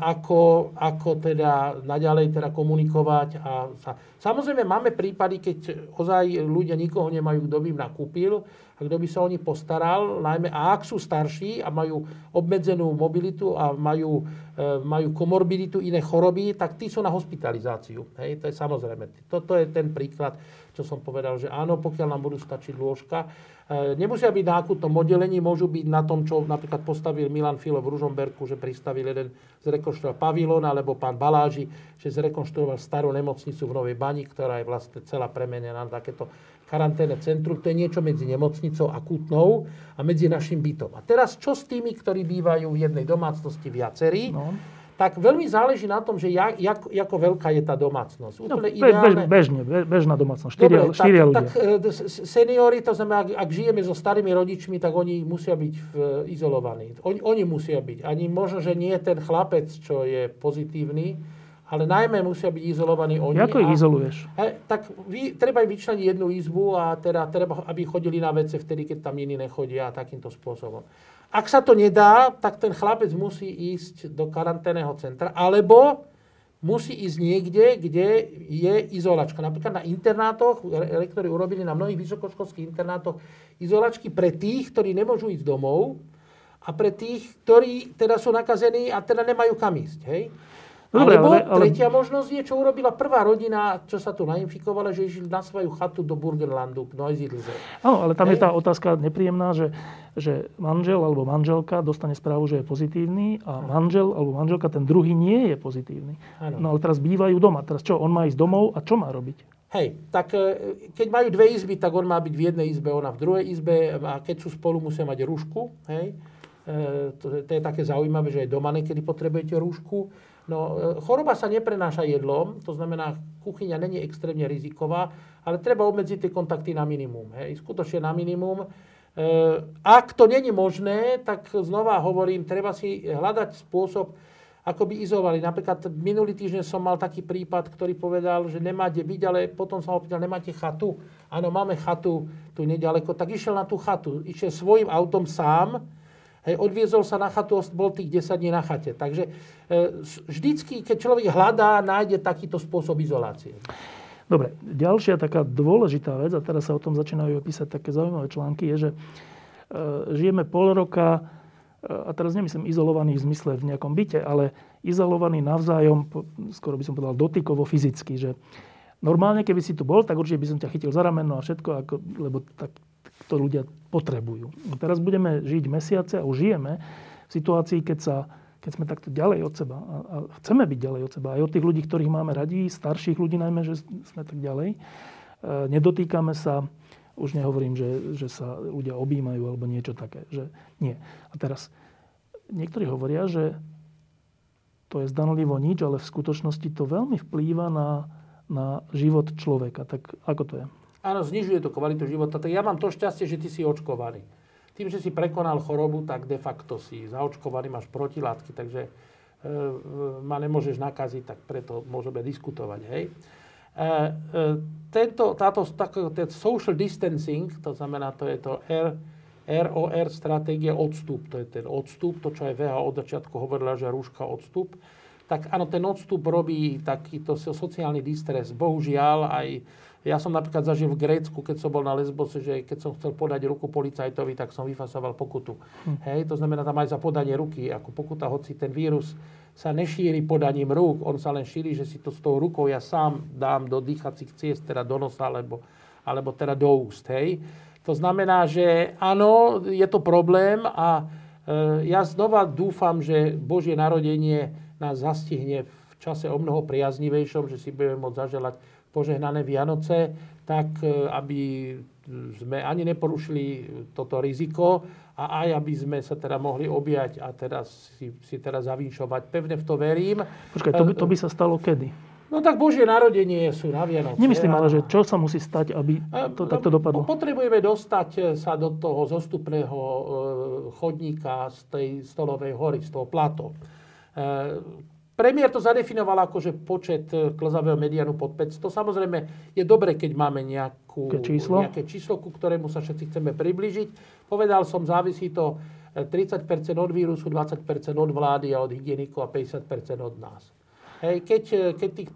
ako, ako teda naďalej teda komunikovať. A sa... Samozrejme máme prípady, keď ozaj ľudia nikoho nemajú, kto by im nakúpil, a kto by sa o nich postaral, najmä a ak sú starší a majú obmedzenú mobilitu a majú e, majú komorbiditu, iné choroby, tak tí sú na hospitalizáciu. Hej, to je samozrejme. Toto je ten príklad, čo som povedal, že áno, pokiaľ nám budú stačiť lôžka, nemusia byť na akutnom oddelení, môžu byť na tom, čo napríklad postavil Milan Filo v Ružomberku, že pristavil jeden zrekonštruoval pavilón, alebo pán Baláži, že zrekonštruoval starú nemocnicu v Novej Bani, ktorá je vlastne celá premenená na takéto karanténne centrum. To je niečo medzi nemocnicou akutnou a medzi našim bytom. A teraz čo s tými, ktorí bývajú v jednej domácnosti viacerí? No tak veľmi záleží na tom, že jak, jak, ako veľká je tá domácnosť. Úplne no, ideálne... bežne, bežná domácnosť. Štyria, Dobre, štyria tak, ľudia. Tak e, seniory, to znamená, ak, ak žijeme so starými rodičmi, tak oni musia byť v, izolovaní. Oni, oni musia byť. Ani možno, že nie ten chlapec, čo je pozitívny, ale najmä musia byť izolovaní oni. Ako ich izoluješ? He, tak vy, treba im vyčleniť jednu izbu a teda treba, aby chodili na vece vtedy, keď tam iní nechodia a takýmto spôsobom. Ak sa to nedá, tak ten chlapec musí ísť do karanténneho centra, alebo musí ísť niekde, kde je izolačka. Napríklad na internátoch, rektori urobili na mnohých vysokoškolských internátoch izolačky pre tých, ktorí nemôžu ísť domov a pre tých, ktorí teda sú nakazení a teda nemajú kam ísť. Hej? No, Alebo ale, ale... tretia možnosť je, čo urobila prvá rodina, čo sa tu nainfikovala, že išli na svoju chatu do Burgenlandu, k Neusiedlze. Áno, ale tam Hej. je tá otázka nepríjemná, že, že manžel alebo manželka dostane správu, že je pozitívny a manžel alebo manželka, ten druhý nie je pozitívny. Ano. No ale teraz bývajú doma. Teraz čo, on má ísť domov a čo má robiť? Hej, tak e, keď majú dve izby, tak on má byť v jednej izbe, ona v druhej izbe a keď sú spolu, musia mať rúšku. Hej. E, to, to je také zaujímavé, že aj doma niekedy potrebujete rúšku. No, e, choroba sa neprenáša jedlom, to znamená, kuchyňa není extrémne riziková, ale treba obmedziť tie kontakty na minimum. Hej, skutočne na minimum. E, ak to není možné, tak znova hovorím, treba si hľadať spôsob, ako by izovali. Napríklad minulý týždeň som mal taký prípad, ktorý povedal, že nemáte byť, ale potom som ho opýtal, nemáte chatu? Áno, máme chatu tu nedaleko. Tak išiel na tú chatu. Išiel svojim autom sám, Hej, odviezol sa na chatu, bol tých 10 dní na chate. Takže e, vždycky, keď človek hľadá, nájde takýto spôsob izolácie. Dobre, ďalšia taká dôležitá vec, a teraz sa o tom začínajú písať také zaujímavé články, je, že e, žijeme pol roka, e, a teraz nemyslím izolovaný v zmysle v nejakom byte, ale izolovaný navzájom, skoro by som povedal dotykovo fyzicky, že normálne, keby si tu bol, tak určite by som ťa chytil za rameno a všetko, ako, lebo tak to ľudia potrebujú. A teraz budeme žiť mesiace a už žijeme v situácii, keď, sa, keď sme takto ďalej od seba a, a chceme byť ďalej od seba. Aj od tých ľudí, ktorých máme radi, starších ľudí najmä, že sme tak ďalej. E, nedotýkame sa, už nehovorím, že, že sa ľudia objímajú alebo niečo také. Že nie. A teraz niektorí hovoria, že to je zdanlivo nič, ale v skutočnosti to veľmi vplýva na, na život človeka. Tak ako to je? Áno, znižuje to kvalitu života. Tak ja mám to šťastie, že ty si očkovaný. Tým, že si prekonal chorobu, tak de facto si zaočkovaný, máš protilátky, takže e, ma nemôžeš nakaziť, tak preto môžeme diskutovať. Hej. E, e, tento, táto tak, ten social distancing, to znamená, to je to R, ROR stratégia odstup, to je ten odstup, to čo aj VH od začiatku hovorila, že rúška odstup, tak áno, ten odstup robí takýto sociálny distres. Bohužiaľ aj ja som napríklad zažil v Grécku, keď som bol na Lesbose, že keď som chcel podať ruku policajtovi, tak som vyfasoval pokutu. Hm. Hej, to znamená tam aj za podanie ruky, ako pokuta, hoci ten vírus sa nešíri podaním rúk, on sa len šíri, že si to s tou rukou ja sám dám do dýchacích ciest, teda do nosa, alebo, alebo teda do úst. Hej. To znamená, že áno, je to problém a e, ja znova dúfam, že Božie narodenie nás zastihne v čase o mnoho priaznivejšom, že si budeme môcť zaželať požehnané Vianoce, tak e, aby sme ani neporušili toto riziko a aj aby sme sa teda mohli objať a teraz si, si teda zavýšovať. Pevne v to verím. Počkaj, to by, to by sa stalo kedy? No tak Božie narodenie sú na Vianoce. Nemyslím ale, že čo sa musí stať, aby to takto dopadlo? Potrebujeme dostať sa do toho zostupného e, chodníka z tej stolovej hory, z toho plato. Premiér to zadefinoval ako, že počet e, klzavého medianu pod 500. Samozrejme, je dobre, keď máme nejakú, číslo? nejaké číslo, ku ktorému sa všetci chceme približiť. Povedal som, závisí to 30% e, od vírusu, 20% od vlády a od hygienikov a 50% od nás. Hej, keď, e, keď tých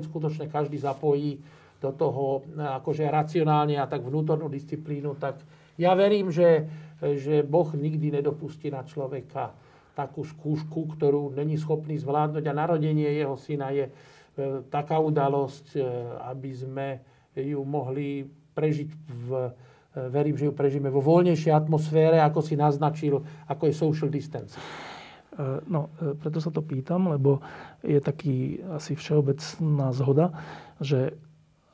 50% skutočne každý zapojí do toho akože racionálne a tak vnútornú disciplínu, tak ja verím, že, že Boh nikdy nedopustí na človeka takú skúšku, ktorú není schopný zvládnuť a narodenie jeho syna je e, taká udalosť, e, aby sme ju mohli prežiť v, e, verím, že ju prežijeme vo voľnejšej atmosfére, ako si naznačil, ako je social distance. No, preto sa to pýtam, lebo je taký asi všeobecná zhoda, že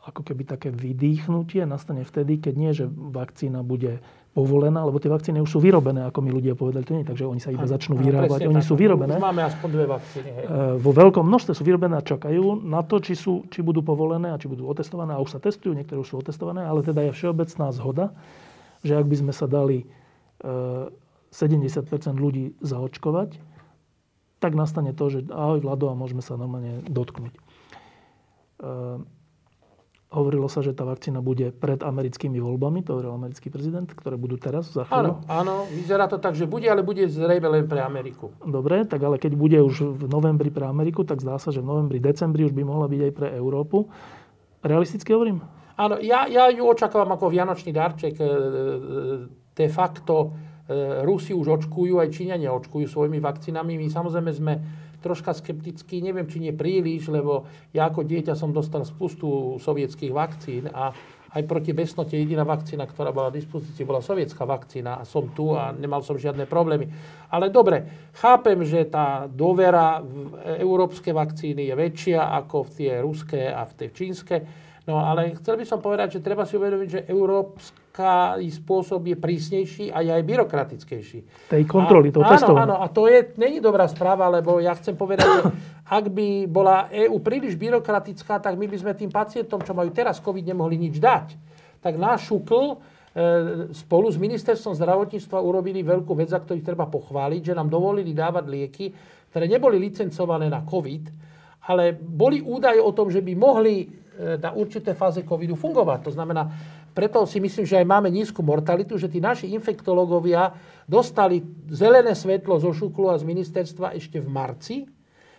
ako keby také vydýchnutie nastane vtedy, keď nie, že vakcína bude povolená, lebo tie vakcíny už sú vyrobené, ako mi ľudia povedali, to nie, takže oni sa iba ano, začnú vyrábať, oni tak, sú vyrobené. Už máme aspoň dve vakcíny. Hej. Vo veľkom množstve sú vyrobené a čakajú na to, či, sú, či budú povolené a či budú otestované a už sa testujú, niektoré už sú otestované, ale teda je všeobecná zhoda, že ak by sme sa dali 70% e, ľudí zaočkovať, tak nastane to, že ahoj Vlado a môžeme sa normálne dotknúť. Hovorilo sa, že tá vakcína bude pred americkými voľbami, to hovoril americký prezident, ktoré budú teraz za chvíľu. Áno, áno, vyzerá to tak, že bude, ale bude zrejme len pre Ameriku. Dobre, tak ale keď bude už v novembri pre Ameriku, tak zdá sa, že v novembri, decembri už by mohla byť aj pre Európu. Realisticky hovorím? Áno, ja, ja ju očakávam ako vianočný darček. E, e, de facto e, Rusi už očkujú, aj Číňania očkujú svojimi vakcínami. My samozrejme sme troška skeptický, neviem, či nie príliš, lebo ja ako dieťa som dostal spustu sovietských vakcín a aj proti besnote jediná vakcína, ktorá bola v dispozícii, bola sovietská vakcína a som tu a nemal som žiadne problémy. Ale dobre, chápem, že tá dôvera v európske vakcíny je väčšia ako v tie ruské a v tie čínske. No ale chcel by som povedať, že treba si uvedomiť, že európska aký spôsob je prísnejší a je aj byrokratickejší. Tej kontroly, toho testovania. Áno, áno, a to je, není dobrá správa, lebo ja chcem povedať, že ak by bola EÚ príliš byrokratická, tak my by sme tým pacientom, čo majú teraz COVID, nemohli nič dať. Tak náš šukl e, spolu s ministerstvom zdravotníctva urobili veľkú vec, za ktorých treba pochváliť, že nám dovolili dávať lieky, ktoré neboli licencované na COVID, ale boli údaje o tom, že by mohli e, na určité fáze covidu fungovať. To znamená, preto si myslím, že aj máme nízku mortalitu, že tí naši infektológovia dostali zelené svetlo zo šuklu a z ministerstva ešte v marci,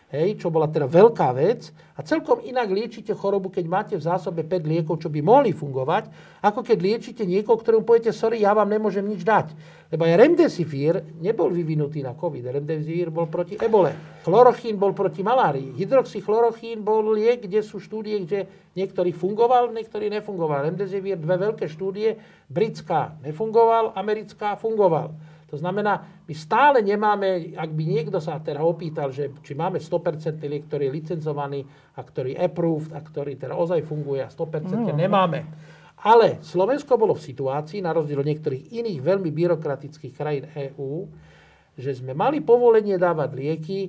hej, čo bola teda veľká vec. A celkom inak liečite chorobu, keď máte v zásobe 5 liekov, čo by mohli fungovať, ako keď liečite niekoho, ktorému poviete, sorry, ja vám nemôžem nič dať. Lebo aj remdesivir nebol vyvinutý na COVID. Remdesivir bol proti ebole. Chlorochín bol proti malárii. Hydroxychlorochín bol liek, kde sú štúdie, kde niektorý fungoval, niektorý nefungoval. Remdesivir, dve veľké štúdie. Britská nefungoval, americká fungoval. To znamená, my stále nemáme, ak by niekto sa teda opýtal, že či máme 100% liek, ktorý je licencovaný a ktorý approved a ktorý teda ozaj funguje a 100% no, nemáme. Ale Slovensko bolo v situácii, na rozdiel od niektorých iných veľmi byrokratických krajín EÚ, že sme mali povolenie dávať lieky,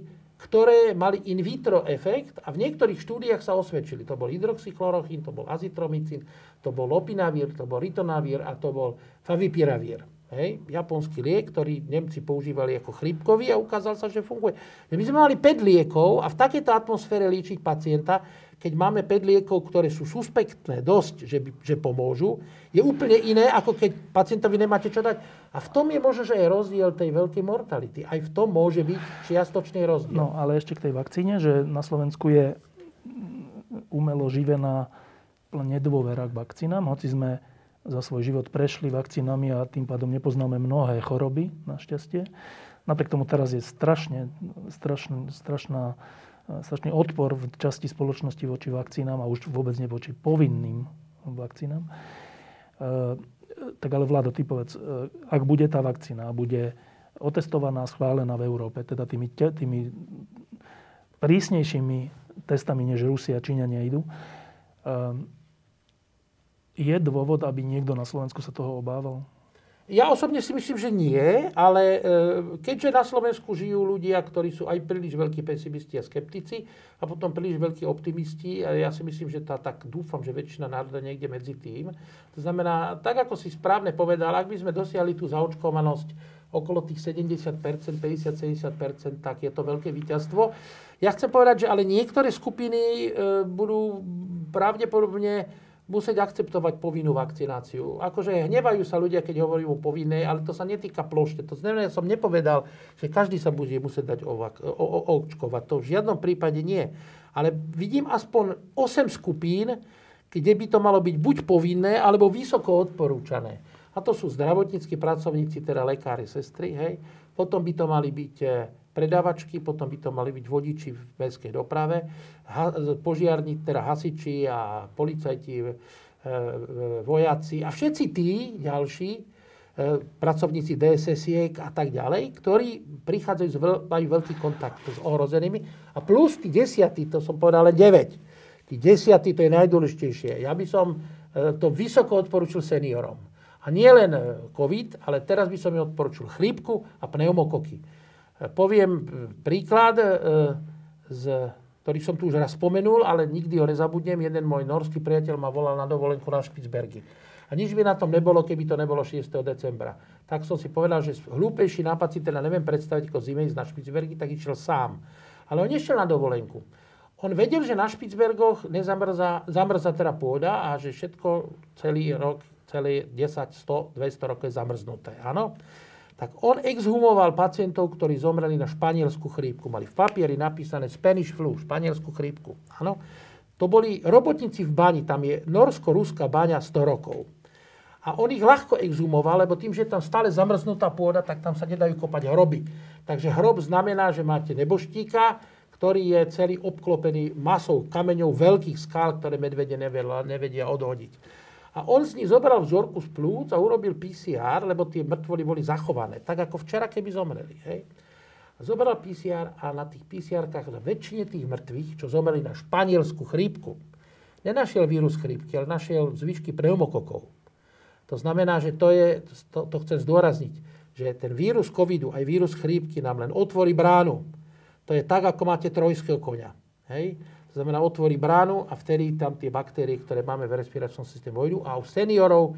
ktoré mali in vitro efekt a v niektorých štúdiách sa osvedčili. To bol hydroxychlorochín, to bol azitromycin, to bol lopinavír, to bol ritonavír a to bol favipiravír. Hej, japonský liek, ktorý Nemci používali ako chrípkový a ukázal sa, že funguje. My sme mali 5 liekov a v takejto atmosfére liečiť pacienta keď máme 5 liekov, ktoré sú suspektné dosť, že, by, že pomôžu, je úplne iné, ako keď pacientovi nemáte čo dať. A v tom je možno, že je rozdiel tej veľkej mortality. Aj v tom môže byť čiastočný rozdiel. No, ale ešte k tej vakcíne, že na Slovensku je umelo živená nedôvera k vakcínám, hoci sme za svoj život prešli vakcínami a tým pádom nepoznáme mnohé choroby, našťastie. Napriek tomu teraz je strašne, strašná, strašná strašný odpor v časti spoločnosti voči vakcínám a už vôbec nie voči povinným vakcínám. E, tak ale Vlado, ty povedz, e, ak bude tá vakcína a bude otestovaná, schválená v Európe, teda tými, tými prísnejšími testami, než Rusia a Číňania idú, e, je dôvod, aby niekto na Slovensku sa toho obával? Ja osobne si myslím, že nie, ale e, keďže na Slovensku žijú ľudia, ktorí sú aj príliš veľkí pesimisti a skeptici a potom príliš veľkí optimisti, a ja si myslím, že tá, tak dúfam, že väčšina národa niekde medzi tým. To znamená, tak ako si správne povedal, ak by sme dosiahli tú zaočkovanosť okolo tých 70%, 50-70%, tak je to veľké víťazstvo. Ja chcem povedať, že ale niektoré skupiny e, budú pravdepodobne musieť akceptovať povinnú vakcináciu. Akože hnevajú sa ľudia, keď hovorím o povinnej, ale to sa netýka plošte. To znamená, ja som nepovedal, že každý sa bude musieť dať ovak, o, o, očkovať. To v žiadnom prípade nie. Ale vidím aspoň 8 skupín, kde by to malo byť buď povinné, alebo vysoko odporúčané. A to sú zdravotníckí pracovníci, teda lekári, sestry, hej. Potom by to mali byť predávačky, potom by to mali byť vodiči v mestskej doprave, ha, teda hasiči a policajti, e, e, vojaci a všetci tí ďalší, e, pracovníci DSS-iek a tak ďalej, ktorí prichádzajú, z veľ, majú veľký kontakt s ohrozenými a plus tí desiatí, to som povedal len 9. Tí desiatí, to je najdôležitejšie. Ja by som e, to vysoko odporučil seniorom. A nie len COVID, ale teraz by som im odporučil chrípku a pneumokoky. E, poviem príklad, z, ktorý som tu už raz spomenul, ale nikdy ho nezabudnem. Jeden môj norský priateľ ma volal na dovolenku na Špicbergy. A nič by na tom nebolo, keby to nebolo 6. decembra. Tak som si povedal, že hlúpejší nápad si teda neviem predstaviť ako zime ísť na Špicbergy, tak išiel sám. Ale on nešiel na dovolenku. On vedel, že na Špicbergoch nezamrzá, zamrzá teda pôda a že všetko celý rok, celý 10, 100, 200 rokov je zamrznuté. Áno? Tak on exhumoval pacientov, ktorí zomreli na španielskú chrípku. Mali v papieri napísané Spanish flu, španielskú chrípku. Áno? To boli robotníci v bani, tam je norsko-ruská baňa 100 rokov. A on ich ľahko exhumoval, lebo tým, že je tam stále zamrznutá pôda, tak tam sa nedajú kopať hroby. Takže hrob znamená, že máte neboštíka, ktorý je celý obklopený masou kameňov, veľkých skál, ktoré medvede nevedia odhodiť. A on z nich zobral vzorku z plúc a urobil PCR, lebo tie mŕtvoly boli zachované. Tak ako včera, keby zomreli. Hej? Zobral PCR a na tých PCR-kách na väčšine tých mŕtvych, čo zomreli na španielskú chrípku, nenašiel vírus chrípky, ale našiel zvyšky pneumokokov. To znamená, že to, je, to, to chcem zdôrazniť, že ten vírus covidu, aj vírus chrípky nám len otvorí bránu. To je tak, ako máte trojského konia. Hej? To znamená, otvorí bránu a vtedy tam tie baktérie, ktoré máme v respiračnom systéme, vojdu. A u seniorov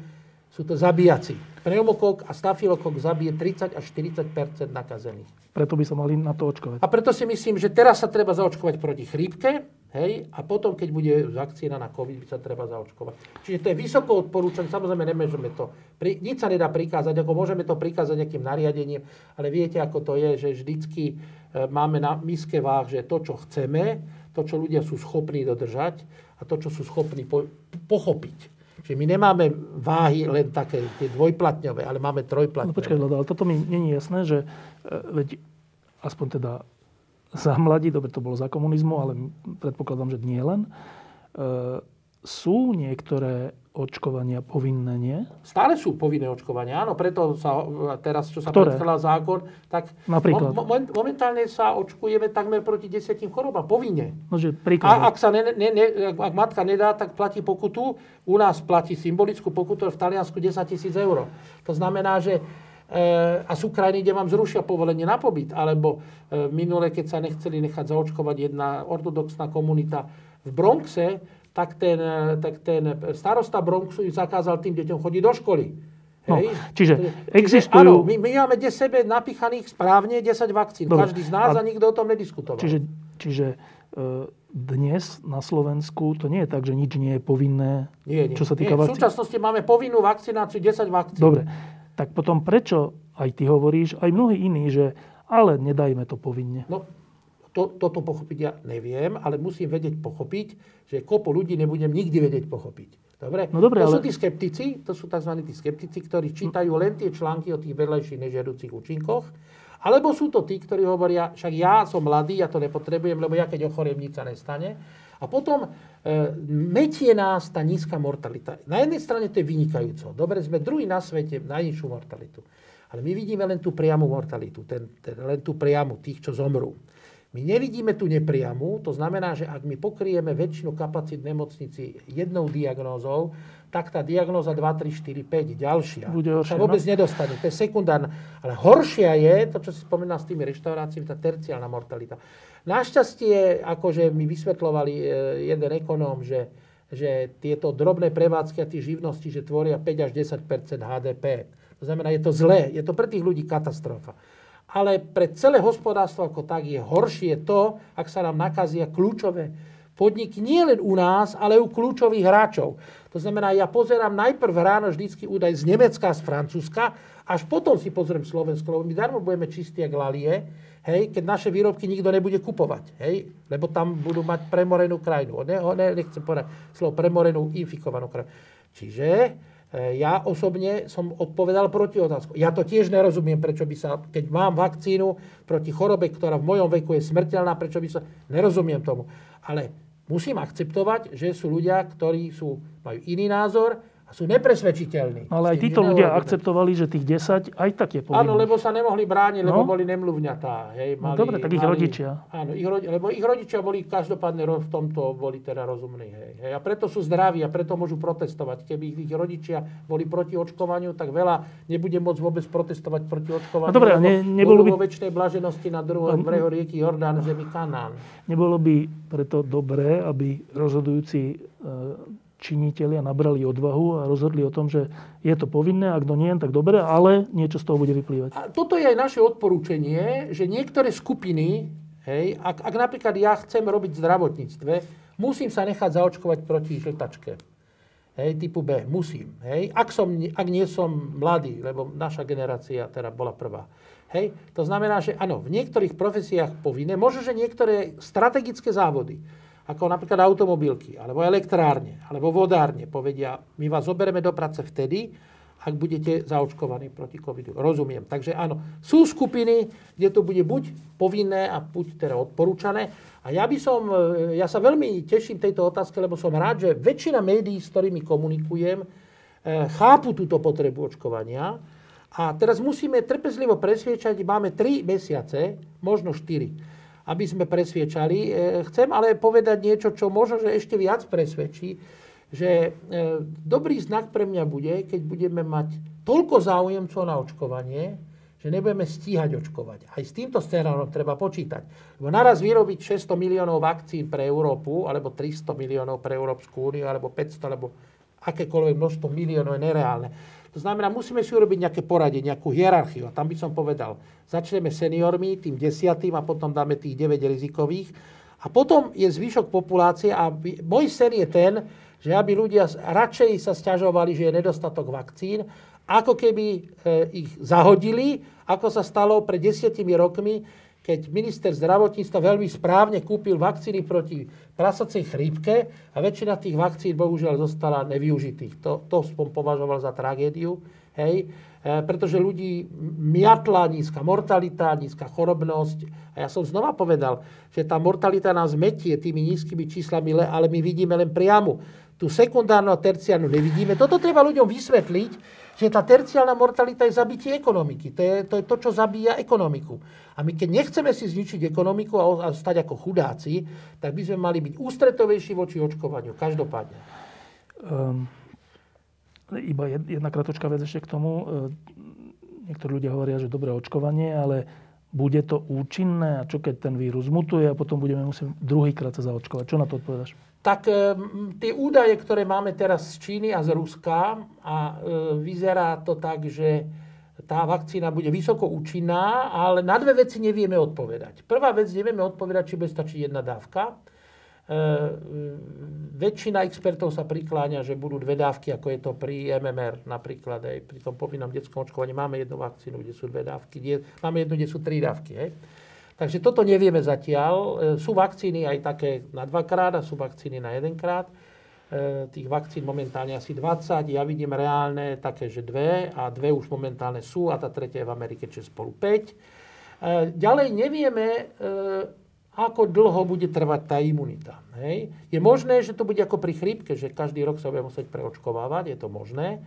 sú to zabíjaci. Pneumokok a stafilokok zabije 30 až 40 nakazených. Preto by sa mali na to očkovať. A preto si myslím, že teraz sa treba zaočkovať proti chrípke, Hej? A potom, keď bude vakcína na COVID, by sa treba zaočkovať. Čiže to je vysoko odporúčané, samozrejme nemôžeme to, pri, nič sa nedá prikázať, ako môžeme to prikázať nejakým nariadením, ale viete, ako to je, že vždycky e, máme na miske váh, že to, čo chceme, to, čo ľudia sú schopní dodržať a to, čo sú schopní po, pochopiť. Čiže my nemáme váhy len také tie dvojplatňové, ale máme trojplatňové. No počkaj, ale toto mi je jasné, že e, veď aspoň teda za mladí, dobre, to bolo za komunizmu, ale predpokladám, že nie len. E, sú niektoré očkovania povinné, nie? Stále sú povinné očkovania, áno, preto sa teraz, čo sa predstavila zákon, tak Napríklad? Mo- momentálne sa očkujeme takmer proti desiatim chorobám, povinne. No, že príklad. A ak, sa ne, ne, ne, ak matka nedá, tak platí pokutu. U nás platí symbolickú pokutu, v Taliansku 10 tisíc eur. To znamená, že Eh, a sú krajiny, kde vám zrušia povolenie na pobyt. Alebo eh, minule, keď sa nechceli nechať zaočkovať jedna ortodoxná komunita v Bronxe, tak ten, eh, tak ten starosta Bronxu zakázal tým deťom chodiť do školy. No, čiže, čiže existujú... Áno, my, my máme kde sebe napíchaných správne 10 vakcín. Dobre, Každý z nás a, a nikto o tom nediskutoval. Čiže, čiže dnes na Slovensku to nie je tak, že nič nie je povinné, nie, nie, čo sa týka vakcín. V súčasnosti máme povinnú vakcináciu 10 vakcín. Dobre tak potom prečo aj ty hovoríš, aj mnohí iní, že ale nedajme to povinne? No, to, toto pochopiť ja neviem, ale musím vedieť pochopiť, že kopu ľudí nebudem nikdy vedieť pochopiť. Dobre? No dobre, to ale... sú tí skeptici, to sú tzv. tí skeptici, ktorí čítajú len tie články o tých vedľajších nežiaducich účinkoch, alebo sú to tí, ktorí hovoria, však ja som mladý, ja to nepotrebujem, lebo ja keď ochoriem, nič sa nestane. A potom e, metie nás tá nízka mortalita. Na jednej strane to je vynikajúco. Dobre, sme druhý na svete, najnižšiu mortalitu. Ale my vidíme len tú priamu mortalitu, ten, ten, len tú priamu tých, čo zomrú. My nevidíme tú nepriamu, to znamená, že ak my pokrieme väčšinu kapacít nemocnici jednou diagnózou, tak tá diagnóza 2, 3, 4, 5, ďalšia Bude sa vôbec no? nedostane. To je sekundárna. Ale horšia je, to, čo si spomínal s tými reštauráciami, tá terciálna mortalita. Našťastie, akože mi vysvetlovali e, jeden ekonóm, že, že tieto drobné prevádzky a tie živnosti, že tvoria 5 až 10% HDP. To znamená, je to zlé, je to pre tých ľudí katastrofa. Ale pre celé hospodárstvo ako tak je horšie to, ak sa nám nakazia kľúčové podniky nie len u nás, ale u kľúčových hráčov. To znamená, ja pozerám najprv ráno vždycky údaj z Nemecka a z Francúzska, až potom si pozriem Slovensko, lebo my darmo budeme čistí jak lalie, hej, keď naše výrobky nikto nebude kupovať, hej, lebo tam budú mať premorenú krajinu. Ne, ne, nechcem povedať slovo premorenú, infikovanú krajinu. Čiže ja osobne som odpovedal proti otázku. Ja to tiež nerozumiem, prečo by sa, keď mám vakcínu proti chorobe, ktorá v mojom veku je smrteľná, prečo by sa... Nerozumiem tomu. Ale musím akceptovať, že sú ľudia, ktorí sú, majú iný názor sú nepresvedčiteľní. No, ale aj títo ľudia akceptovali, že tých 10 aj tak je povinných. Áno, lebo sa nemohli brániť, no? lebo boli nemluvňatá. Hej, no mali, no dobre, tak ich mali, rodičia. Áno, ich, lebo ich rodičia boli každopádne v tomto boli teda rozumní. Hej, hej, a preto sú zdraví a preto môžu protestovať. Keby ich rodičia boli proti očkovaniu, tak veľa nebude môcť vôbec protestovať proti očkovaniu. No dobre, ne, nebolo by... vo väčšnej blaženosti na druhom brehu rieky Jordán, zemi Kanán. Nebolo by preto dobré, aby rozhodujúci e, činitelia nabrali odvahu a rozhodli o tom, že je to povinné, ak to nie, tak dobre, ale niečo z toho bude vyplývať. A toto je aj naše odporúčanie, že niektoré skupiny, hej, ak, ak napríklad ja chcem robiť v zdravotníctve, musím sa nechať zaočkovať proti žltačke. Hej, typu B, musím. Hej. Ak, som, ak nie som mladý, lebo naša generácia teda bola prvá. Hej. To znamená, že áno, v niektorých profesiách povinné, možno, že niektoré strategické závody, ako napríklad automobilky, alebo elektrárne, alebo vodárne povedia, my vás zoberieme do práce vtedy, ak budete zaočkovaní proti covidu. Rozumiem. Takže áno, sú skupiny, kde to bude buď povinné a buď teda odporúčané. A ja by som, e, ja sa veľmi teším tejto otázke, lebo som rád, že väčšina médií, s ktorými komunikujem, e, chápu túto potrebu očkovania. A teraz musíme trpezlivo presviečať, máme 3 mesiace, možno 4 aby sme presviečali. E, chcem ale povedať niečo, čo možno, že ešte viac presvedčí, že e, dobrý znak pre mňa bude, keď budeme mať toľko záujemcov na očkovanie, že nebudeme stíhať očkovať. Aj s týmto scénárom treba počítať. Lebo naraz vyrobiť 600 miliónov vakcín pre Európu, alebo 300 miliónov pre Európsku úniu, alebo 500, alebo akékoľvek množstvo miliónov je nereálne. To znamená, musíme si urobiť nejaké poradie, nejakú hierarchiu. A tam by som povedal, začneme seniormi, tým desiatým a potom dáme tých 9 rizikových. A potom je zvyšok populácie a môj sen je ten, že aby ľudia radšej sa stiažovali, že je nedostatok vakcín, ako keby e, ich zahodili, ako sa stalo pred desiatimi rokmi, keď minister zdravotníctva veľmi správne kúpil vakcíny proti prasacej chrípke a väčšina tých vakcín bohužiaľ zostala nevyužitých. To, to som považoval za tragédiu, hej, e, pretože ľudí miatla nízka mortalita, nízka chorobnosť. A ja som znova povedal, že tá mortalita nás metie tými nízkymi číslami, ale my vidíme len priamu. Tu sekundárnu a terciálnu nevidíme. Toto treba ľuďom vysvetliť, že tá terciálna mortalita je zabitie ekonomiky. To je, to je to, čo zabíja ekonomiku. A my keď nechceme si zničiť ekonomiku a, a stať ako chudáci, tak by sme mali byť ústretovejší voči očkovaniu. Každopádne. Um, iba jedna kratočká vec ešte k tomu. Ehm, niektorí ľudia hovoria, že dobré očkovanie, ale bude to účinné a čo keď ten vírus mutuje a potom budeme musieť druhýkrát sa zaočkovať. Čo na to odpovedaš? Tak e, tie údaje, ktoré máme teraz z Číny a z Ruska, a e, vyzerá to tak, že tá vakcína bude vysoko účinná, ale na dve veci nevieme odpovedať. Prvá vec, nevieme odpovedať, či bude stačiť jedna dávka. E, väčšina expertov sa prikláňa, že budú dve dávky, ako je to pri MMR napríklad, aj pri tom povinnom detskom očkovaní. Máme jednu vakcínu, kde sú dve dávky, máme jednu, kde sú tri dávky. Hej. Takže toto nevieme zatiaľ. E, sú vakcíny aj také na dvakrát a sú vakcíny na jedenkrát. E, tých vakcín momentálne asi 20. Ja vidím reálne také, že dve a dve už momentálne sú a tá tretia je v Amerike, čiže spolu 5. E, ďalej nevieme, ako dlho bude trvať tá imunita. Hej. Je možné, že to bude ako pri chrípke, že každý rok sa bude musieť preočkovávať, je to možné.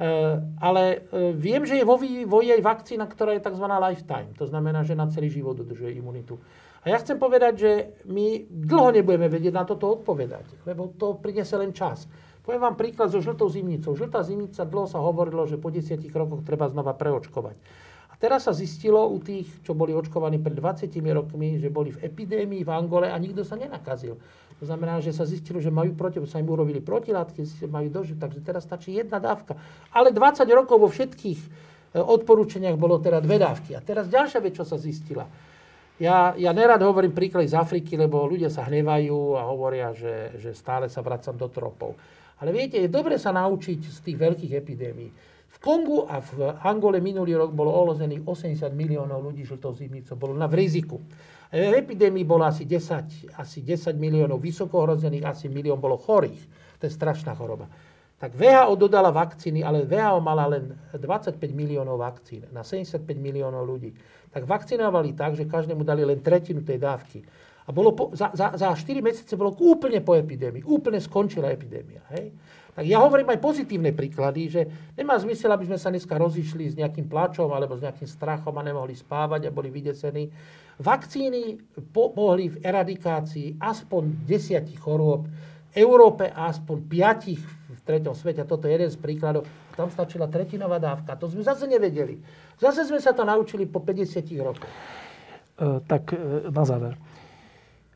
Eh, ale eh, viem, že je vo vývoji aj vakcína, ktorá je tzv. lifetime. To znamená, že na celý život udržuje imunitu. A ja chcem povedať, že my dlho nebudeme vedieť na toto odpovedať, lebo to prinese len čas. Poviem vám príklad so žltou zimnicou. Žltá zimnica, dlho sa hovorilo, že po desiatich rokoch treba znova preočkovať. A teraz sa zistilo u tých, čo boli očkovaní pred 20 rokmi, že boli v epidémii v Angole a nikto sa nenakazil. To znamená, že sa zistilo, že majú proti, sa im urobili protilátky, majú dožiť, takže teraz stačí jedna dávka. Ale 20 rokov vo všetkých e, odporúčaniach bolo teda dve dávky. A teraz ďalšia vec, čo sa zistila. Ja, ja nerad hovorím príklady z Afriky, lebo ľudia sa hnevajú a hovoria, že, že stále sa vracam do tropov. Ale viete, je dobre sa naučiť z tých veľkých epidémií. V Kongu a v Angole minulý rok bolo olozených 80 miliónov ľudí žltou zimnicou. Bolo na v riziku. V epidémii bolo asi 10, asi 10 miliónov vysoko ohrozených, asi milión bolo chorých. To je strašná choroba. tak VHO dodala vakcíny, ale VHO mala len 25 miliónov vakcín na 75 miliónov ľudí. Tak vakcinovali tak, že každému dali len tretinu tej dávky. A bolo po, za, za, za 4 mesiace bolo úplne po epidémii. Úplne skončila epidémia. Hej? Tak ja hovorím aj pozitívne príklady, že nemá zmysel, aby sme sa dneska rozišli s nejakým plačom alebo s nejakým strachom a nemohli spávať a boli vydesení. Vakcíny pomohli v eradikácii aspoň desiatich chorôb, Európe aspoň piatich v treťom svete. Toto je jeden z príkladov. Tam stačila tretinová dávka. To sme zase nevedeli. Zase sme sa to naučili po 50 rokoch. E, tak e, na záver.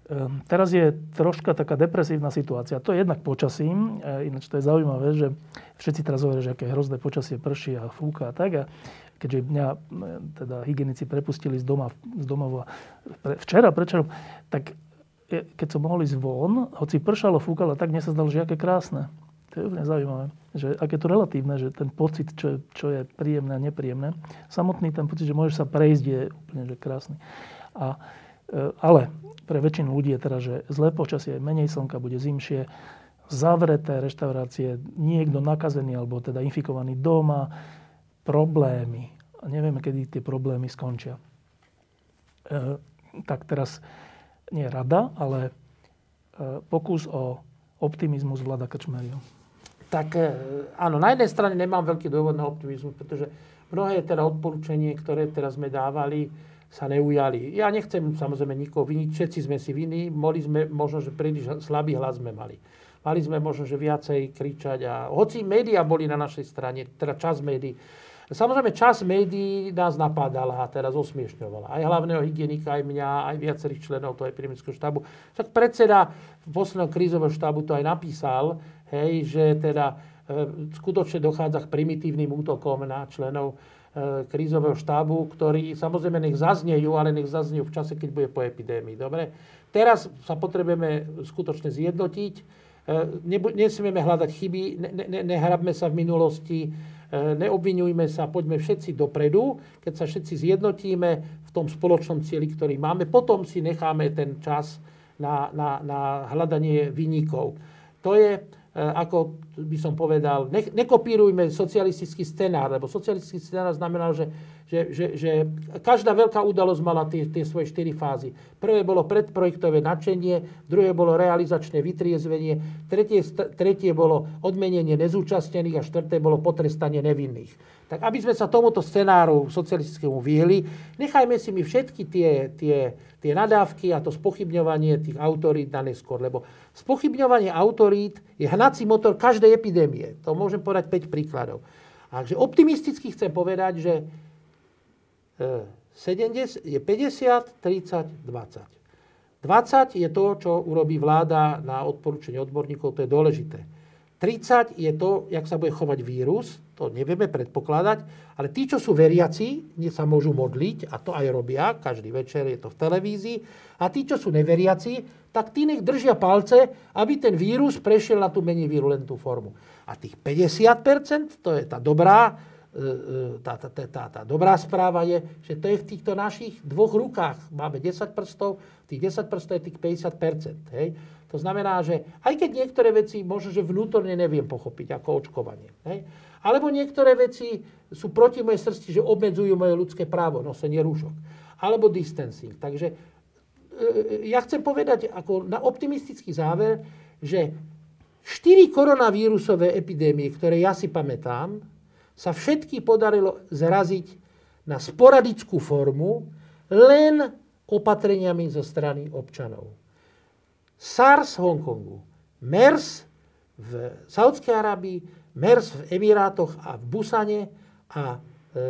E, teraz je troška taká depresívna situácia. To je jednak počasím. E, ináč to je zaujímavé, že všetci teraz hovoria, že aké hrozné počasie prší a fúka a tak. A keďže mňa e, teda hygienici prepustili z, doma, z domova pre, včera, prečo, tak keď som mohol ísť von, hoci pršalo, fúkalo, tak mne sa zdalo, že aké krásne. To je úplne zaujímavé. Že aké to relatívne, že ten pocit, čo, čo je príjemné a nepríjemné, samotný ten pocit, že môžeš sa prejsť, je úplne že krásny. A, e, ale pre väčšinu ľudí je teda, že zlé počasie, menej slnka, bude zimšie, zavreté reštaurácie, niekto nakazený alebo teda infikovaný doma, problémy. A nevieme, kedy tie problémy skončia. E, tak teraz nie rada, ale e, pokus o optimizmus vláda Krčmerio. Tak e, áno, na jednej strane nemám veľký dôvod na optimizmus, pretože mnohé teda odporúčanie, ktoré teraz sme dávali, sa neujali. Ja nechcem samozrejme nikoho viniť, všetci sme si viny, mohli sme možno, že príliš slabý hlas sme mali. Mali sme možno, že viacej kričať a hoci médiá boli na našej strane, teda čas médií, Samozrejme, čas médií nás napádala a teraz osmiešňovala. Aj hlavného hygienika, aj mňa, aj viacerých členov toho epidemického štábu. Však predseda posledného krízového štábu to aj napísal, hej, že teda e, skutočne dochádza k primitívnym útokom na členov krízového štábu, ktorí samozrejme nech zaznejú, ale nech zaznejú v čase, keď bude po epidémii. Dobre? Teraz sa potrebujeme skutočne zjednotiť. E, nesmieme hľadať chyby, ne, ne, nehrabme sa v minulosti, E, neobvinujme sa, poďme všetci dopredu, keď sa všetci zjednotíme v tom spoločnom cieli, ktorý máme, potom si necháme ten čas na, na, na hľadanie vynikov. To je, e, ako by som povedal, ne, nekopírujme socialistický scenár, lebo socialistický scenár znamenal, že že, že, že každá veľká udalosť mala tie, tie svoje štyri fázy. Prvé bolo predprojektové nadšenie, druhé bolo realizačné vytriezvenie, tretie, tretie bolo odmenenie nezúčastnených a štvrté bolo potrestanie nevinných. Tak aby sme sa tomuto scenáru socialistickému vyhli, nechajme si my všetky tie, tie, tie nadávky a to spochybňovanie tých autorít na neskôr, lebo spochybňovanie autorít je hnací motor každej epidémie. To môžem povedať 5 príkladov. Takže optimisticky chcem povedať, že 70, je 50, 30, 20. 20 je to, čo urobí vláda na odporúčanie odborníkov, to je dôležité. 30 je to, jak sa bude chovať vírus, to nevieme predpokladať, ale tí, čo sú veriaci, sa môžu modliť, a to aj robia, každý večer je to v televízii, a tí, čo sú neveriaci, tak tí nech držia palce, aby ten vírus prešiel na tú menej virulentnú formu. A tých 50%, to je tá dobrá, E, e, tá, tá, tá, tá dobrá správa je, že to je v týchto našich dvoch rukách. Máme 10 prstov, tých 10 prstov je tých 50 hej? To znamená, že aj keď niektoré veci možno, že vnútorne neviem pochopiť, ako očkovanie. Hej? Alebo niektoré veci sú proti mojej srsti, že obmedzujú moje ľudské právo, nosenie rúšok. Alebo distancing. Takže e, ja chcem povedať ako na optimistický záver, že štyri koronavírusové epidémie, ktoré ja si pamätám, sa všetky podarilo zraziť na sporadickú formu len opatreniami zo strany občanov. SARS v Hongkongu, MERS v Saudskej Arábii, MERS v Emirátoch a v Busane a, e,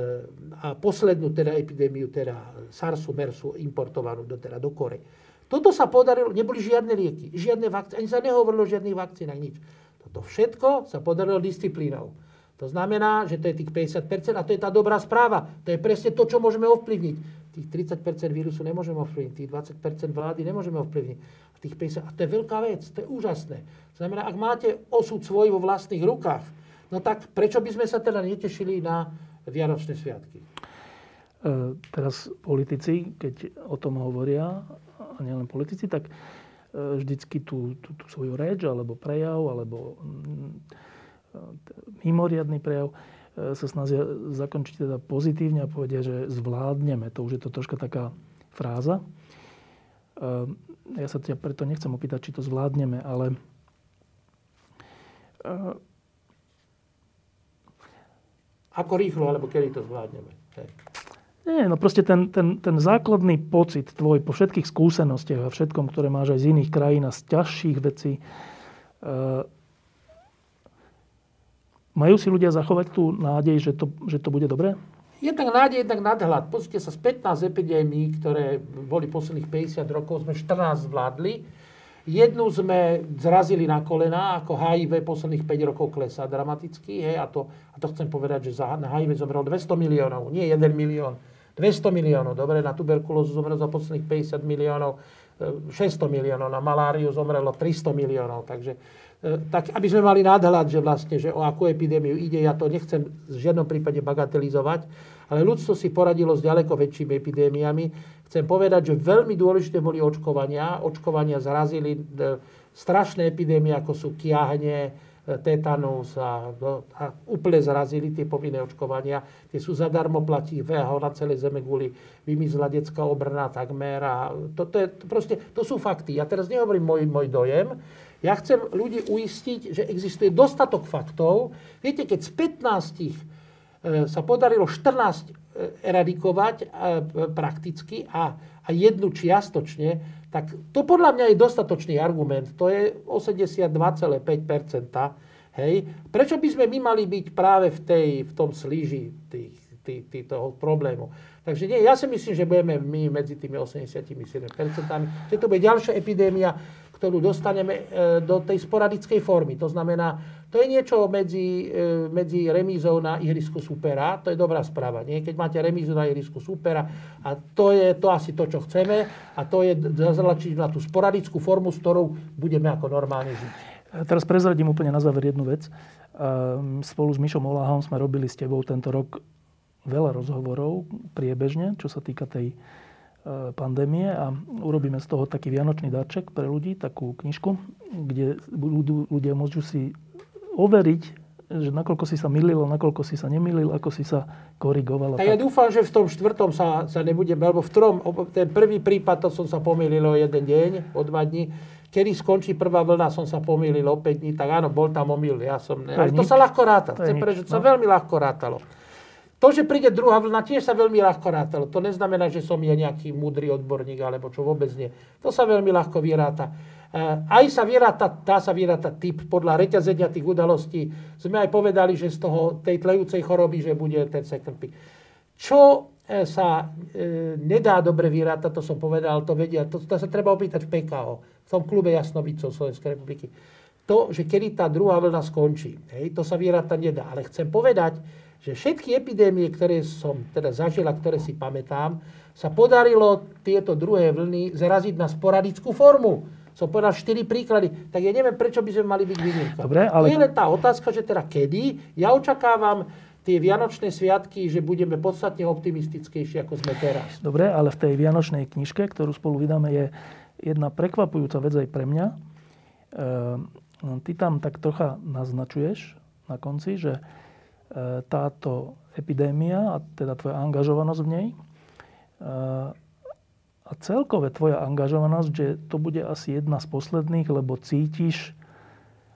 a poslednú teda epidémiu, teda SARSu, MERSu importovanú do, teda do Kore. Toto sa podarilo, neboli žiadne lieky, žiadne vakcíny, ani sa nehovorilo o žiadnych vakcínach, nič. Toto všetko sa podarilo disciplínou. To znamená, že to je tých 50% a to je tá dobrá správa. To je presne to, čo môžeme ovplyvniť. Tých 30% vírusu nemôžeme ovplyvniť, tých 20% vlády nemôžeme ovplyvniť. A, tých 50, a to je veľká vec, to je úžasné. To znamená, ak máte osud svoj vo vlastných rukách, no tak prečo by sme sa teda netešili na Vianočné sviatky? E, teraz politici, keď o tom hovoria, a nielen politici, tak e, vždycky tú, tú, tú svoju reč, alebo prejav, alebo mm, mimoriadný prejav sa snažia zakončiť teda pozitívne a povedia, že zvládneme. To už je to troška taká fráza. Ja sa ťa preto nechcem opýtať, či to zvládneme, ale ako rýchlo, alebo kedy to zvládneme. Hej. Nie, no proste ten, ten, ten základný pocit tvoj po všetkých skúsenostiach a všetkom, ktoré máš aj z iných krajín a z ťažších vecí, majú si ľudia zachovať tú nádej, že to, že to bude dobré? Jednak nádej, jednak nadhľad. Pozrite sa, z 15 epidémií, ktoré boli posledných 50 rokov, sme 14 zvládli Jednu sme zrazili na kolena, ako HIV posledných 5 rokov klesá dramaticky. Hej, a, to, a to chcem povedať, že za HIV zomrelo 200 miliónov, nie 1 milión. 200 miliónov, dobre, na tuberkulózu zomrelo za posledných 50 miliónov, 600 e, miliónov, na maláriu zomrelo 300 miliónov. Takže tak, aby sme mali nadhľad, že vlastne, že o akú epidémiu ide, ja to nechcem v žiadnom prípade bagatelizovať, ale ľudstvo si poradilo s ďaleko väčšími epidémiami. Chcem povedať, že veľmi dôležité boli očkovania. Očkovania zrazili e, strašné epidémie, ako sú kiahne, e, tetanus a, a úplne zrazili tie povinné očkovania. Tie sú zadarmo, platí VHO na celej zeme kvôli vymizla detská obrna takmer. A to, to, je, proste, to sú fakty. Ja teraz nehovorím môj, môj dojem. Ja chcem ľudí uistiť, že existuje dostatok faktov. Viete, keď z 15 E, sa podarilo 14 e, eradikovať e, prakticky a, a jednu čiastočne, tak to podľa mňa je dostatočný argument. To je 82,5%. Hej. Prečo by sme my mali byť práve v, tej, v tom slíži tých, tých, tých, toho problému? Takže nie, ja si myslím, že budeme my medzi tými 87%, že to bude ďalšia epidémia, ktorú dostaneme do tej sporadickej formy. To znamená, to je niečo medzi, e, medzi remízou na ihrisku supera. To je dobrá správa. Nie? Keď máte remízu na ihrisku supera a to je to asi to, čo chceme a to je zazlačiť na tú sporadickú formu, s ktorou budeme ako normálne žiť. Teraz prezradím úplne na záver jednu vec. Spolu s Mišom Oláhom sme robili s tebou tento rok veľa rozhovorov priebežne, čo sa týka tej e, pandémie a urobíme z toho taký vianočný darček pre ľudí, takú knižku, kde ľudia môžu si overiť, že nakoľko si sa milil, nakoľko si sa nemilil, ako si sa korigoval. A ja dúfam, že v tom štvrtom sa, sa nebudem, alebo v trom, ten prvý prípad, to som sa pomýlil o jeden deň, o dva dní, kedy skončí prvá vlna, som sa pomýlil o 5 dní, tak áno, bol tam omyl. Ja som, ne, ale to sa ľahko ráta. Chcem to sa no. veľmi ľahko rátalo. To, že príde druhá vlna, tiež sa veľmi ľahko rátalo. To neznamená, že som ja nejaký múdry odborník, alebo čo vôbec nie. To sa veľmi ľahko vyráta. Eh, aj sa vyráta, dá sa vyráta typ podľa reťazenia tých udalostí. Sme aj povedali, že z toho, tej tlejúcej choroby, že bude ten second peak. Čo eh, sa e, nedá dobre vyrátať, to som povedal, to vedia, to, to sa treba opýtať v PKO, v tom klube Jasnovicov Slovenskej republiky. To, že kedy tá druhá vlna skončí, hej, to sa vyrátať nedá. Ale chcem povedať, že všetky epidémie, ktoré som teda zažila, ktoré si pamätám, sa podarilo tieto druhé vlny zaraziť na sporadickú formu som povedal 4 príklady, tak ja neviem, prečo by sme mali byť výnimka. Dobre, ale... To je len tá otázka, že teda kedy. Ja očakávam tie Vianočné sviatky, že budeme podstatne optimistickejší, ako sme teraz. Dobre, ale v tej Vianočnej knižke, ktorú spolu vydáme, je jedna prekvapujúca vec aj pre mňa. E, ty tam tak trocha naznačuješ na konci, že táto epidémia, a teda tvoja angažovanosť v nej, e, a celkové tvoja angažovanosť, že to bude asi jedna z posledných, lebo cítiš,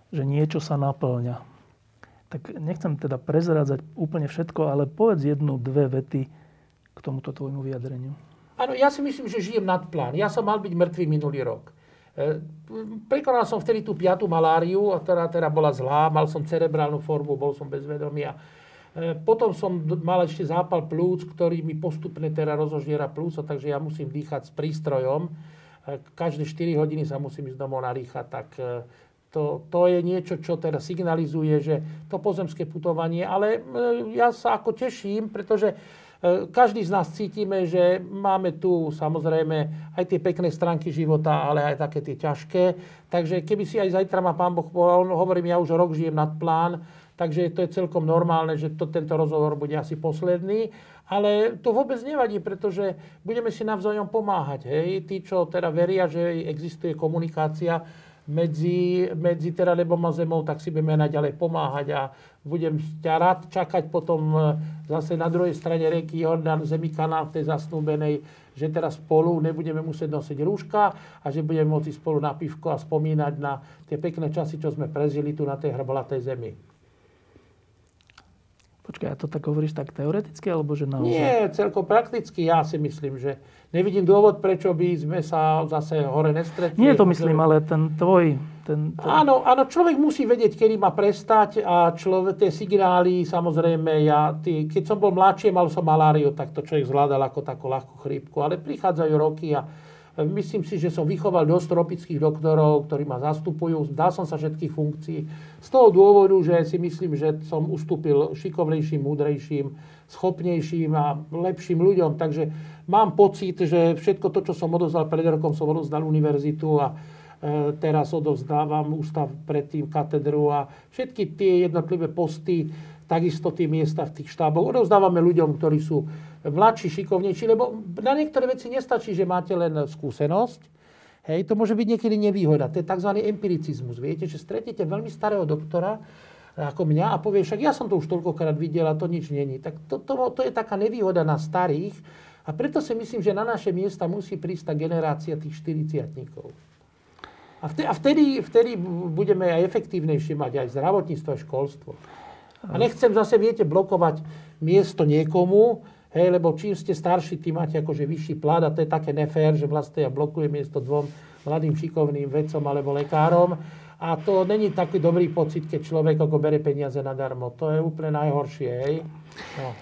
že niečo sa naplňa. Tak nechcem teda prezrádzať úplne všetko, ale povedz jednu, dve vety k tomuto tvojmu vyjadreniu. Áno, ja si myslím, že žijem nad plán. Ja som mal byť mŕtvý minulý rok. E, prekonal som vtedy tú piatú maláriu, ktorá teda bola zlá, mal som cerebrálnu formu, bol som bez vedomia. E, potom som mal ešte zápal plúc, ktorý mi postupne teda rozožiera plúca, takže ja musím dýchať s prístrojom. E, každé 4 hodiny sa musím ísť domov narýchať, tak to, to je niečo, čo teda signalizuje, že to pozemské putovanie, ale ja sa ako teším, pretože každý z nás cítime, že máme tu samozrejme aj tie pekné stránky života, ale aj také tie ťažké. Takže keby si aj zajtra ma pán Boh povedal, hovorím, ja už rok žijem nad plán, takže to je celkom normálne, že to, tento rozhovor bude asi posledný. Ale to vôbec nevadí, pretože budeme si navzájom pomáhať. Hej? Tí, čo teda veria, že existuje komunikácia medzi, medzi teda nebom a zemou, tak si budeme naďalej pomáhať a budem ťa rád čakať potom e, zase na druhej strane rieky Jordán, zemi kanál tej zasnúbenej, že teraz spolu nebudeme musieť nosiť rúška a že budeme môcť spolu na pivko a spomínať na tie pekné časy, čo sme prežili tu na tej hrbolatej zemi. Počkaj, a to tak hovoríš tak teoreticky, alebo že naozaj? Nie, celkom prakticky. Ja si myslím, že nevidím dôvod, prečo by sme sa zase hore nestretli. Nie to myslím, ale ten tvoj... Ten, ten... Áno, áno, človek musí vedieť, kedy má prestať a človek, tie signály, samozrejme, ja, tý, keď som bol mladší, mal som maláriu, tak to človek zvládal ako takú ľahkú chrípku. Ale prichádzajú roky a Myslím si, že som vychoval dosť tropických doktorov, ktorí ma zastupujú. Dal som sa všetkých funkcií. Z toho dôvodu, že si myslím, že som ustúpil šikovnejším, múdrejším, schopnejším a lepším ľuďom. Takže mám pocit, že všetko to, čo som odozdal pred rokom, som odozdal univerzitu a e, teraz odovzdávam ústav predtým katedru a všetky tie jednotlivé posty, takisto tie miesta v tých štáboch odovzdávame ľuďom, ktorí sú mladší, šikovnejší, lebo na niektoré veci nestačí, že máte len skúsenosť. Hej, to môže byť niekedy nevýhoda. To je tzv. empiricizmus. Viete, že stretnete veľmi starého doktora, ako mňa a povie, však ja som to už toľkokrát videl a to nič není. Tak to, to, to je taká nevýhoda na starých a preto si myslím, že na naše miesta musí prísť tá generácia tých 40 A vtedy, a vtedy, budeme aj efektívnejšie mať aj zdravotníctvo, aj školstvo. A nechcem zase, viete, blokovať miesto niekomu, Hej, lebo čím ste starší, tým máte akože vyšší plat a to je také nefér, že vlastne ja blokujem miesto dvom mladým šikovným vedcom alebo lekárom. A to není taký dobrý pocit, keď človek ako bere peniaze nadarmo. To je úplne najhoršie. Hej? No. E,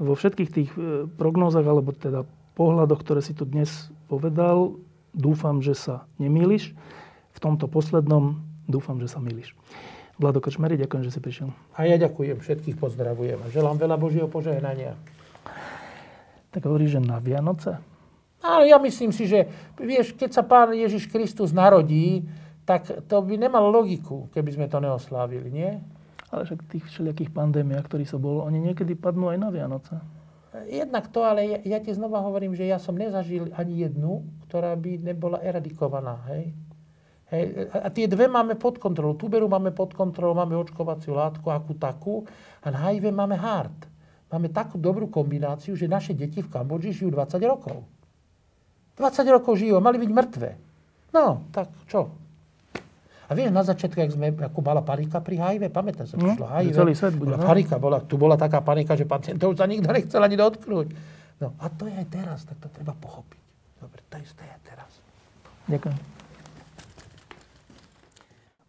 vo všetkých tých e, prognózach, alebo teda pohľadoch, ktoré si tu dnes povedal, dúfam, že sa nemýliš. V tomto poslednom dúfam, že sa milíš. Vlado Kočmery, ďakujem, že si prišiel. A ja ďakujem, všetkých pozdravujem a želám veľa Božieho požehnania. Tak hovorí, že na Vianoce? Áno, ja myslím si, že vieš, keď sa pán Ježiš Kristus narodí, tak to by nemalo logiku, keby sme to neoslávili, nie? Ale však tých všelijakých pandémiách, ktorí sa bol, oni niekedy padnú aj na Vianoce. Jednak to, ale ja, ja ti znova hovorím, že ja som nezažil ani jednu, ktorá by nebola eradikovaná. Hej? Hej, a tie dve máme pod kontrolou. Tuberu máme pod kontrolou, máme očkovaciu látku, akú takú. A na HIV máme hard máme takú dobrú kombináciu, že naše deti v Kambodži žijú 20 rokov. 20 rokov žijú a mali byť mŕtve. No, tak čo? A vieš, na začiatku, ak sme, ako bola panika pri HIV, pamätáš sa, no, prišlo HIV. Celý svet bude, no. panika, bola, tu bola taká panika, že pacientov sa nikto nechcel ani dotknúť. No a to je aj teraz, tak to treba pochopiť. Dobre, to isté je teraz. Ďakujem.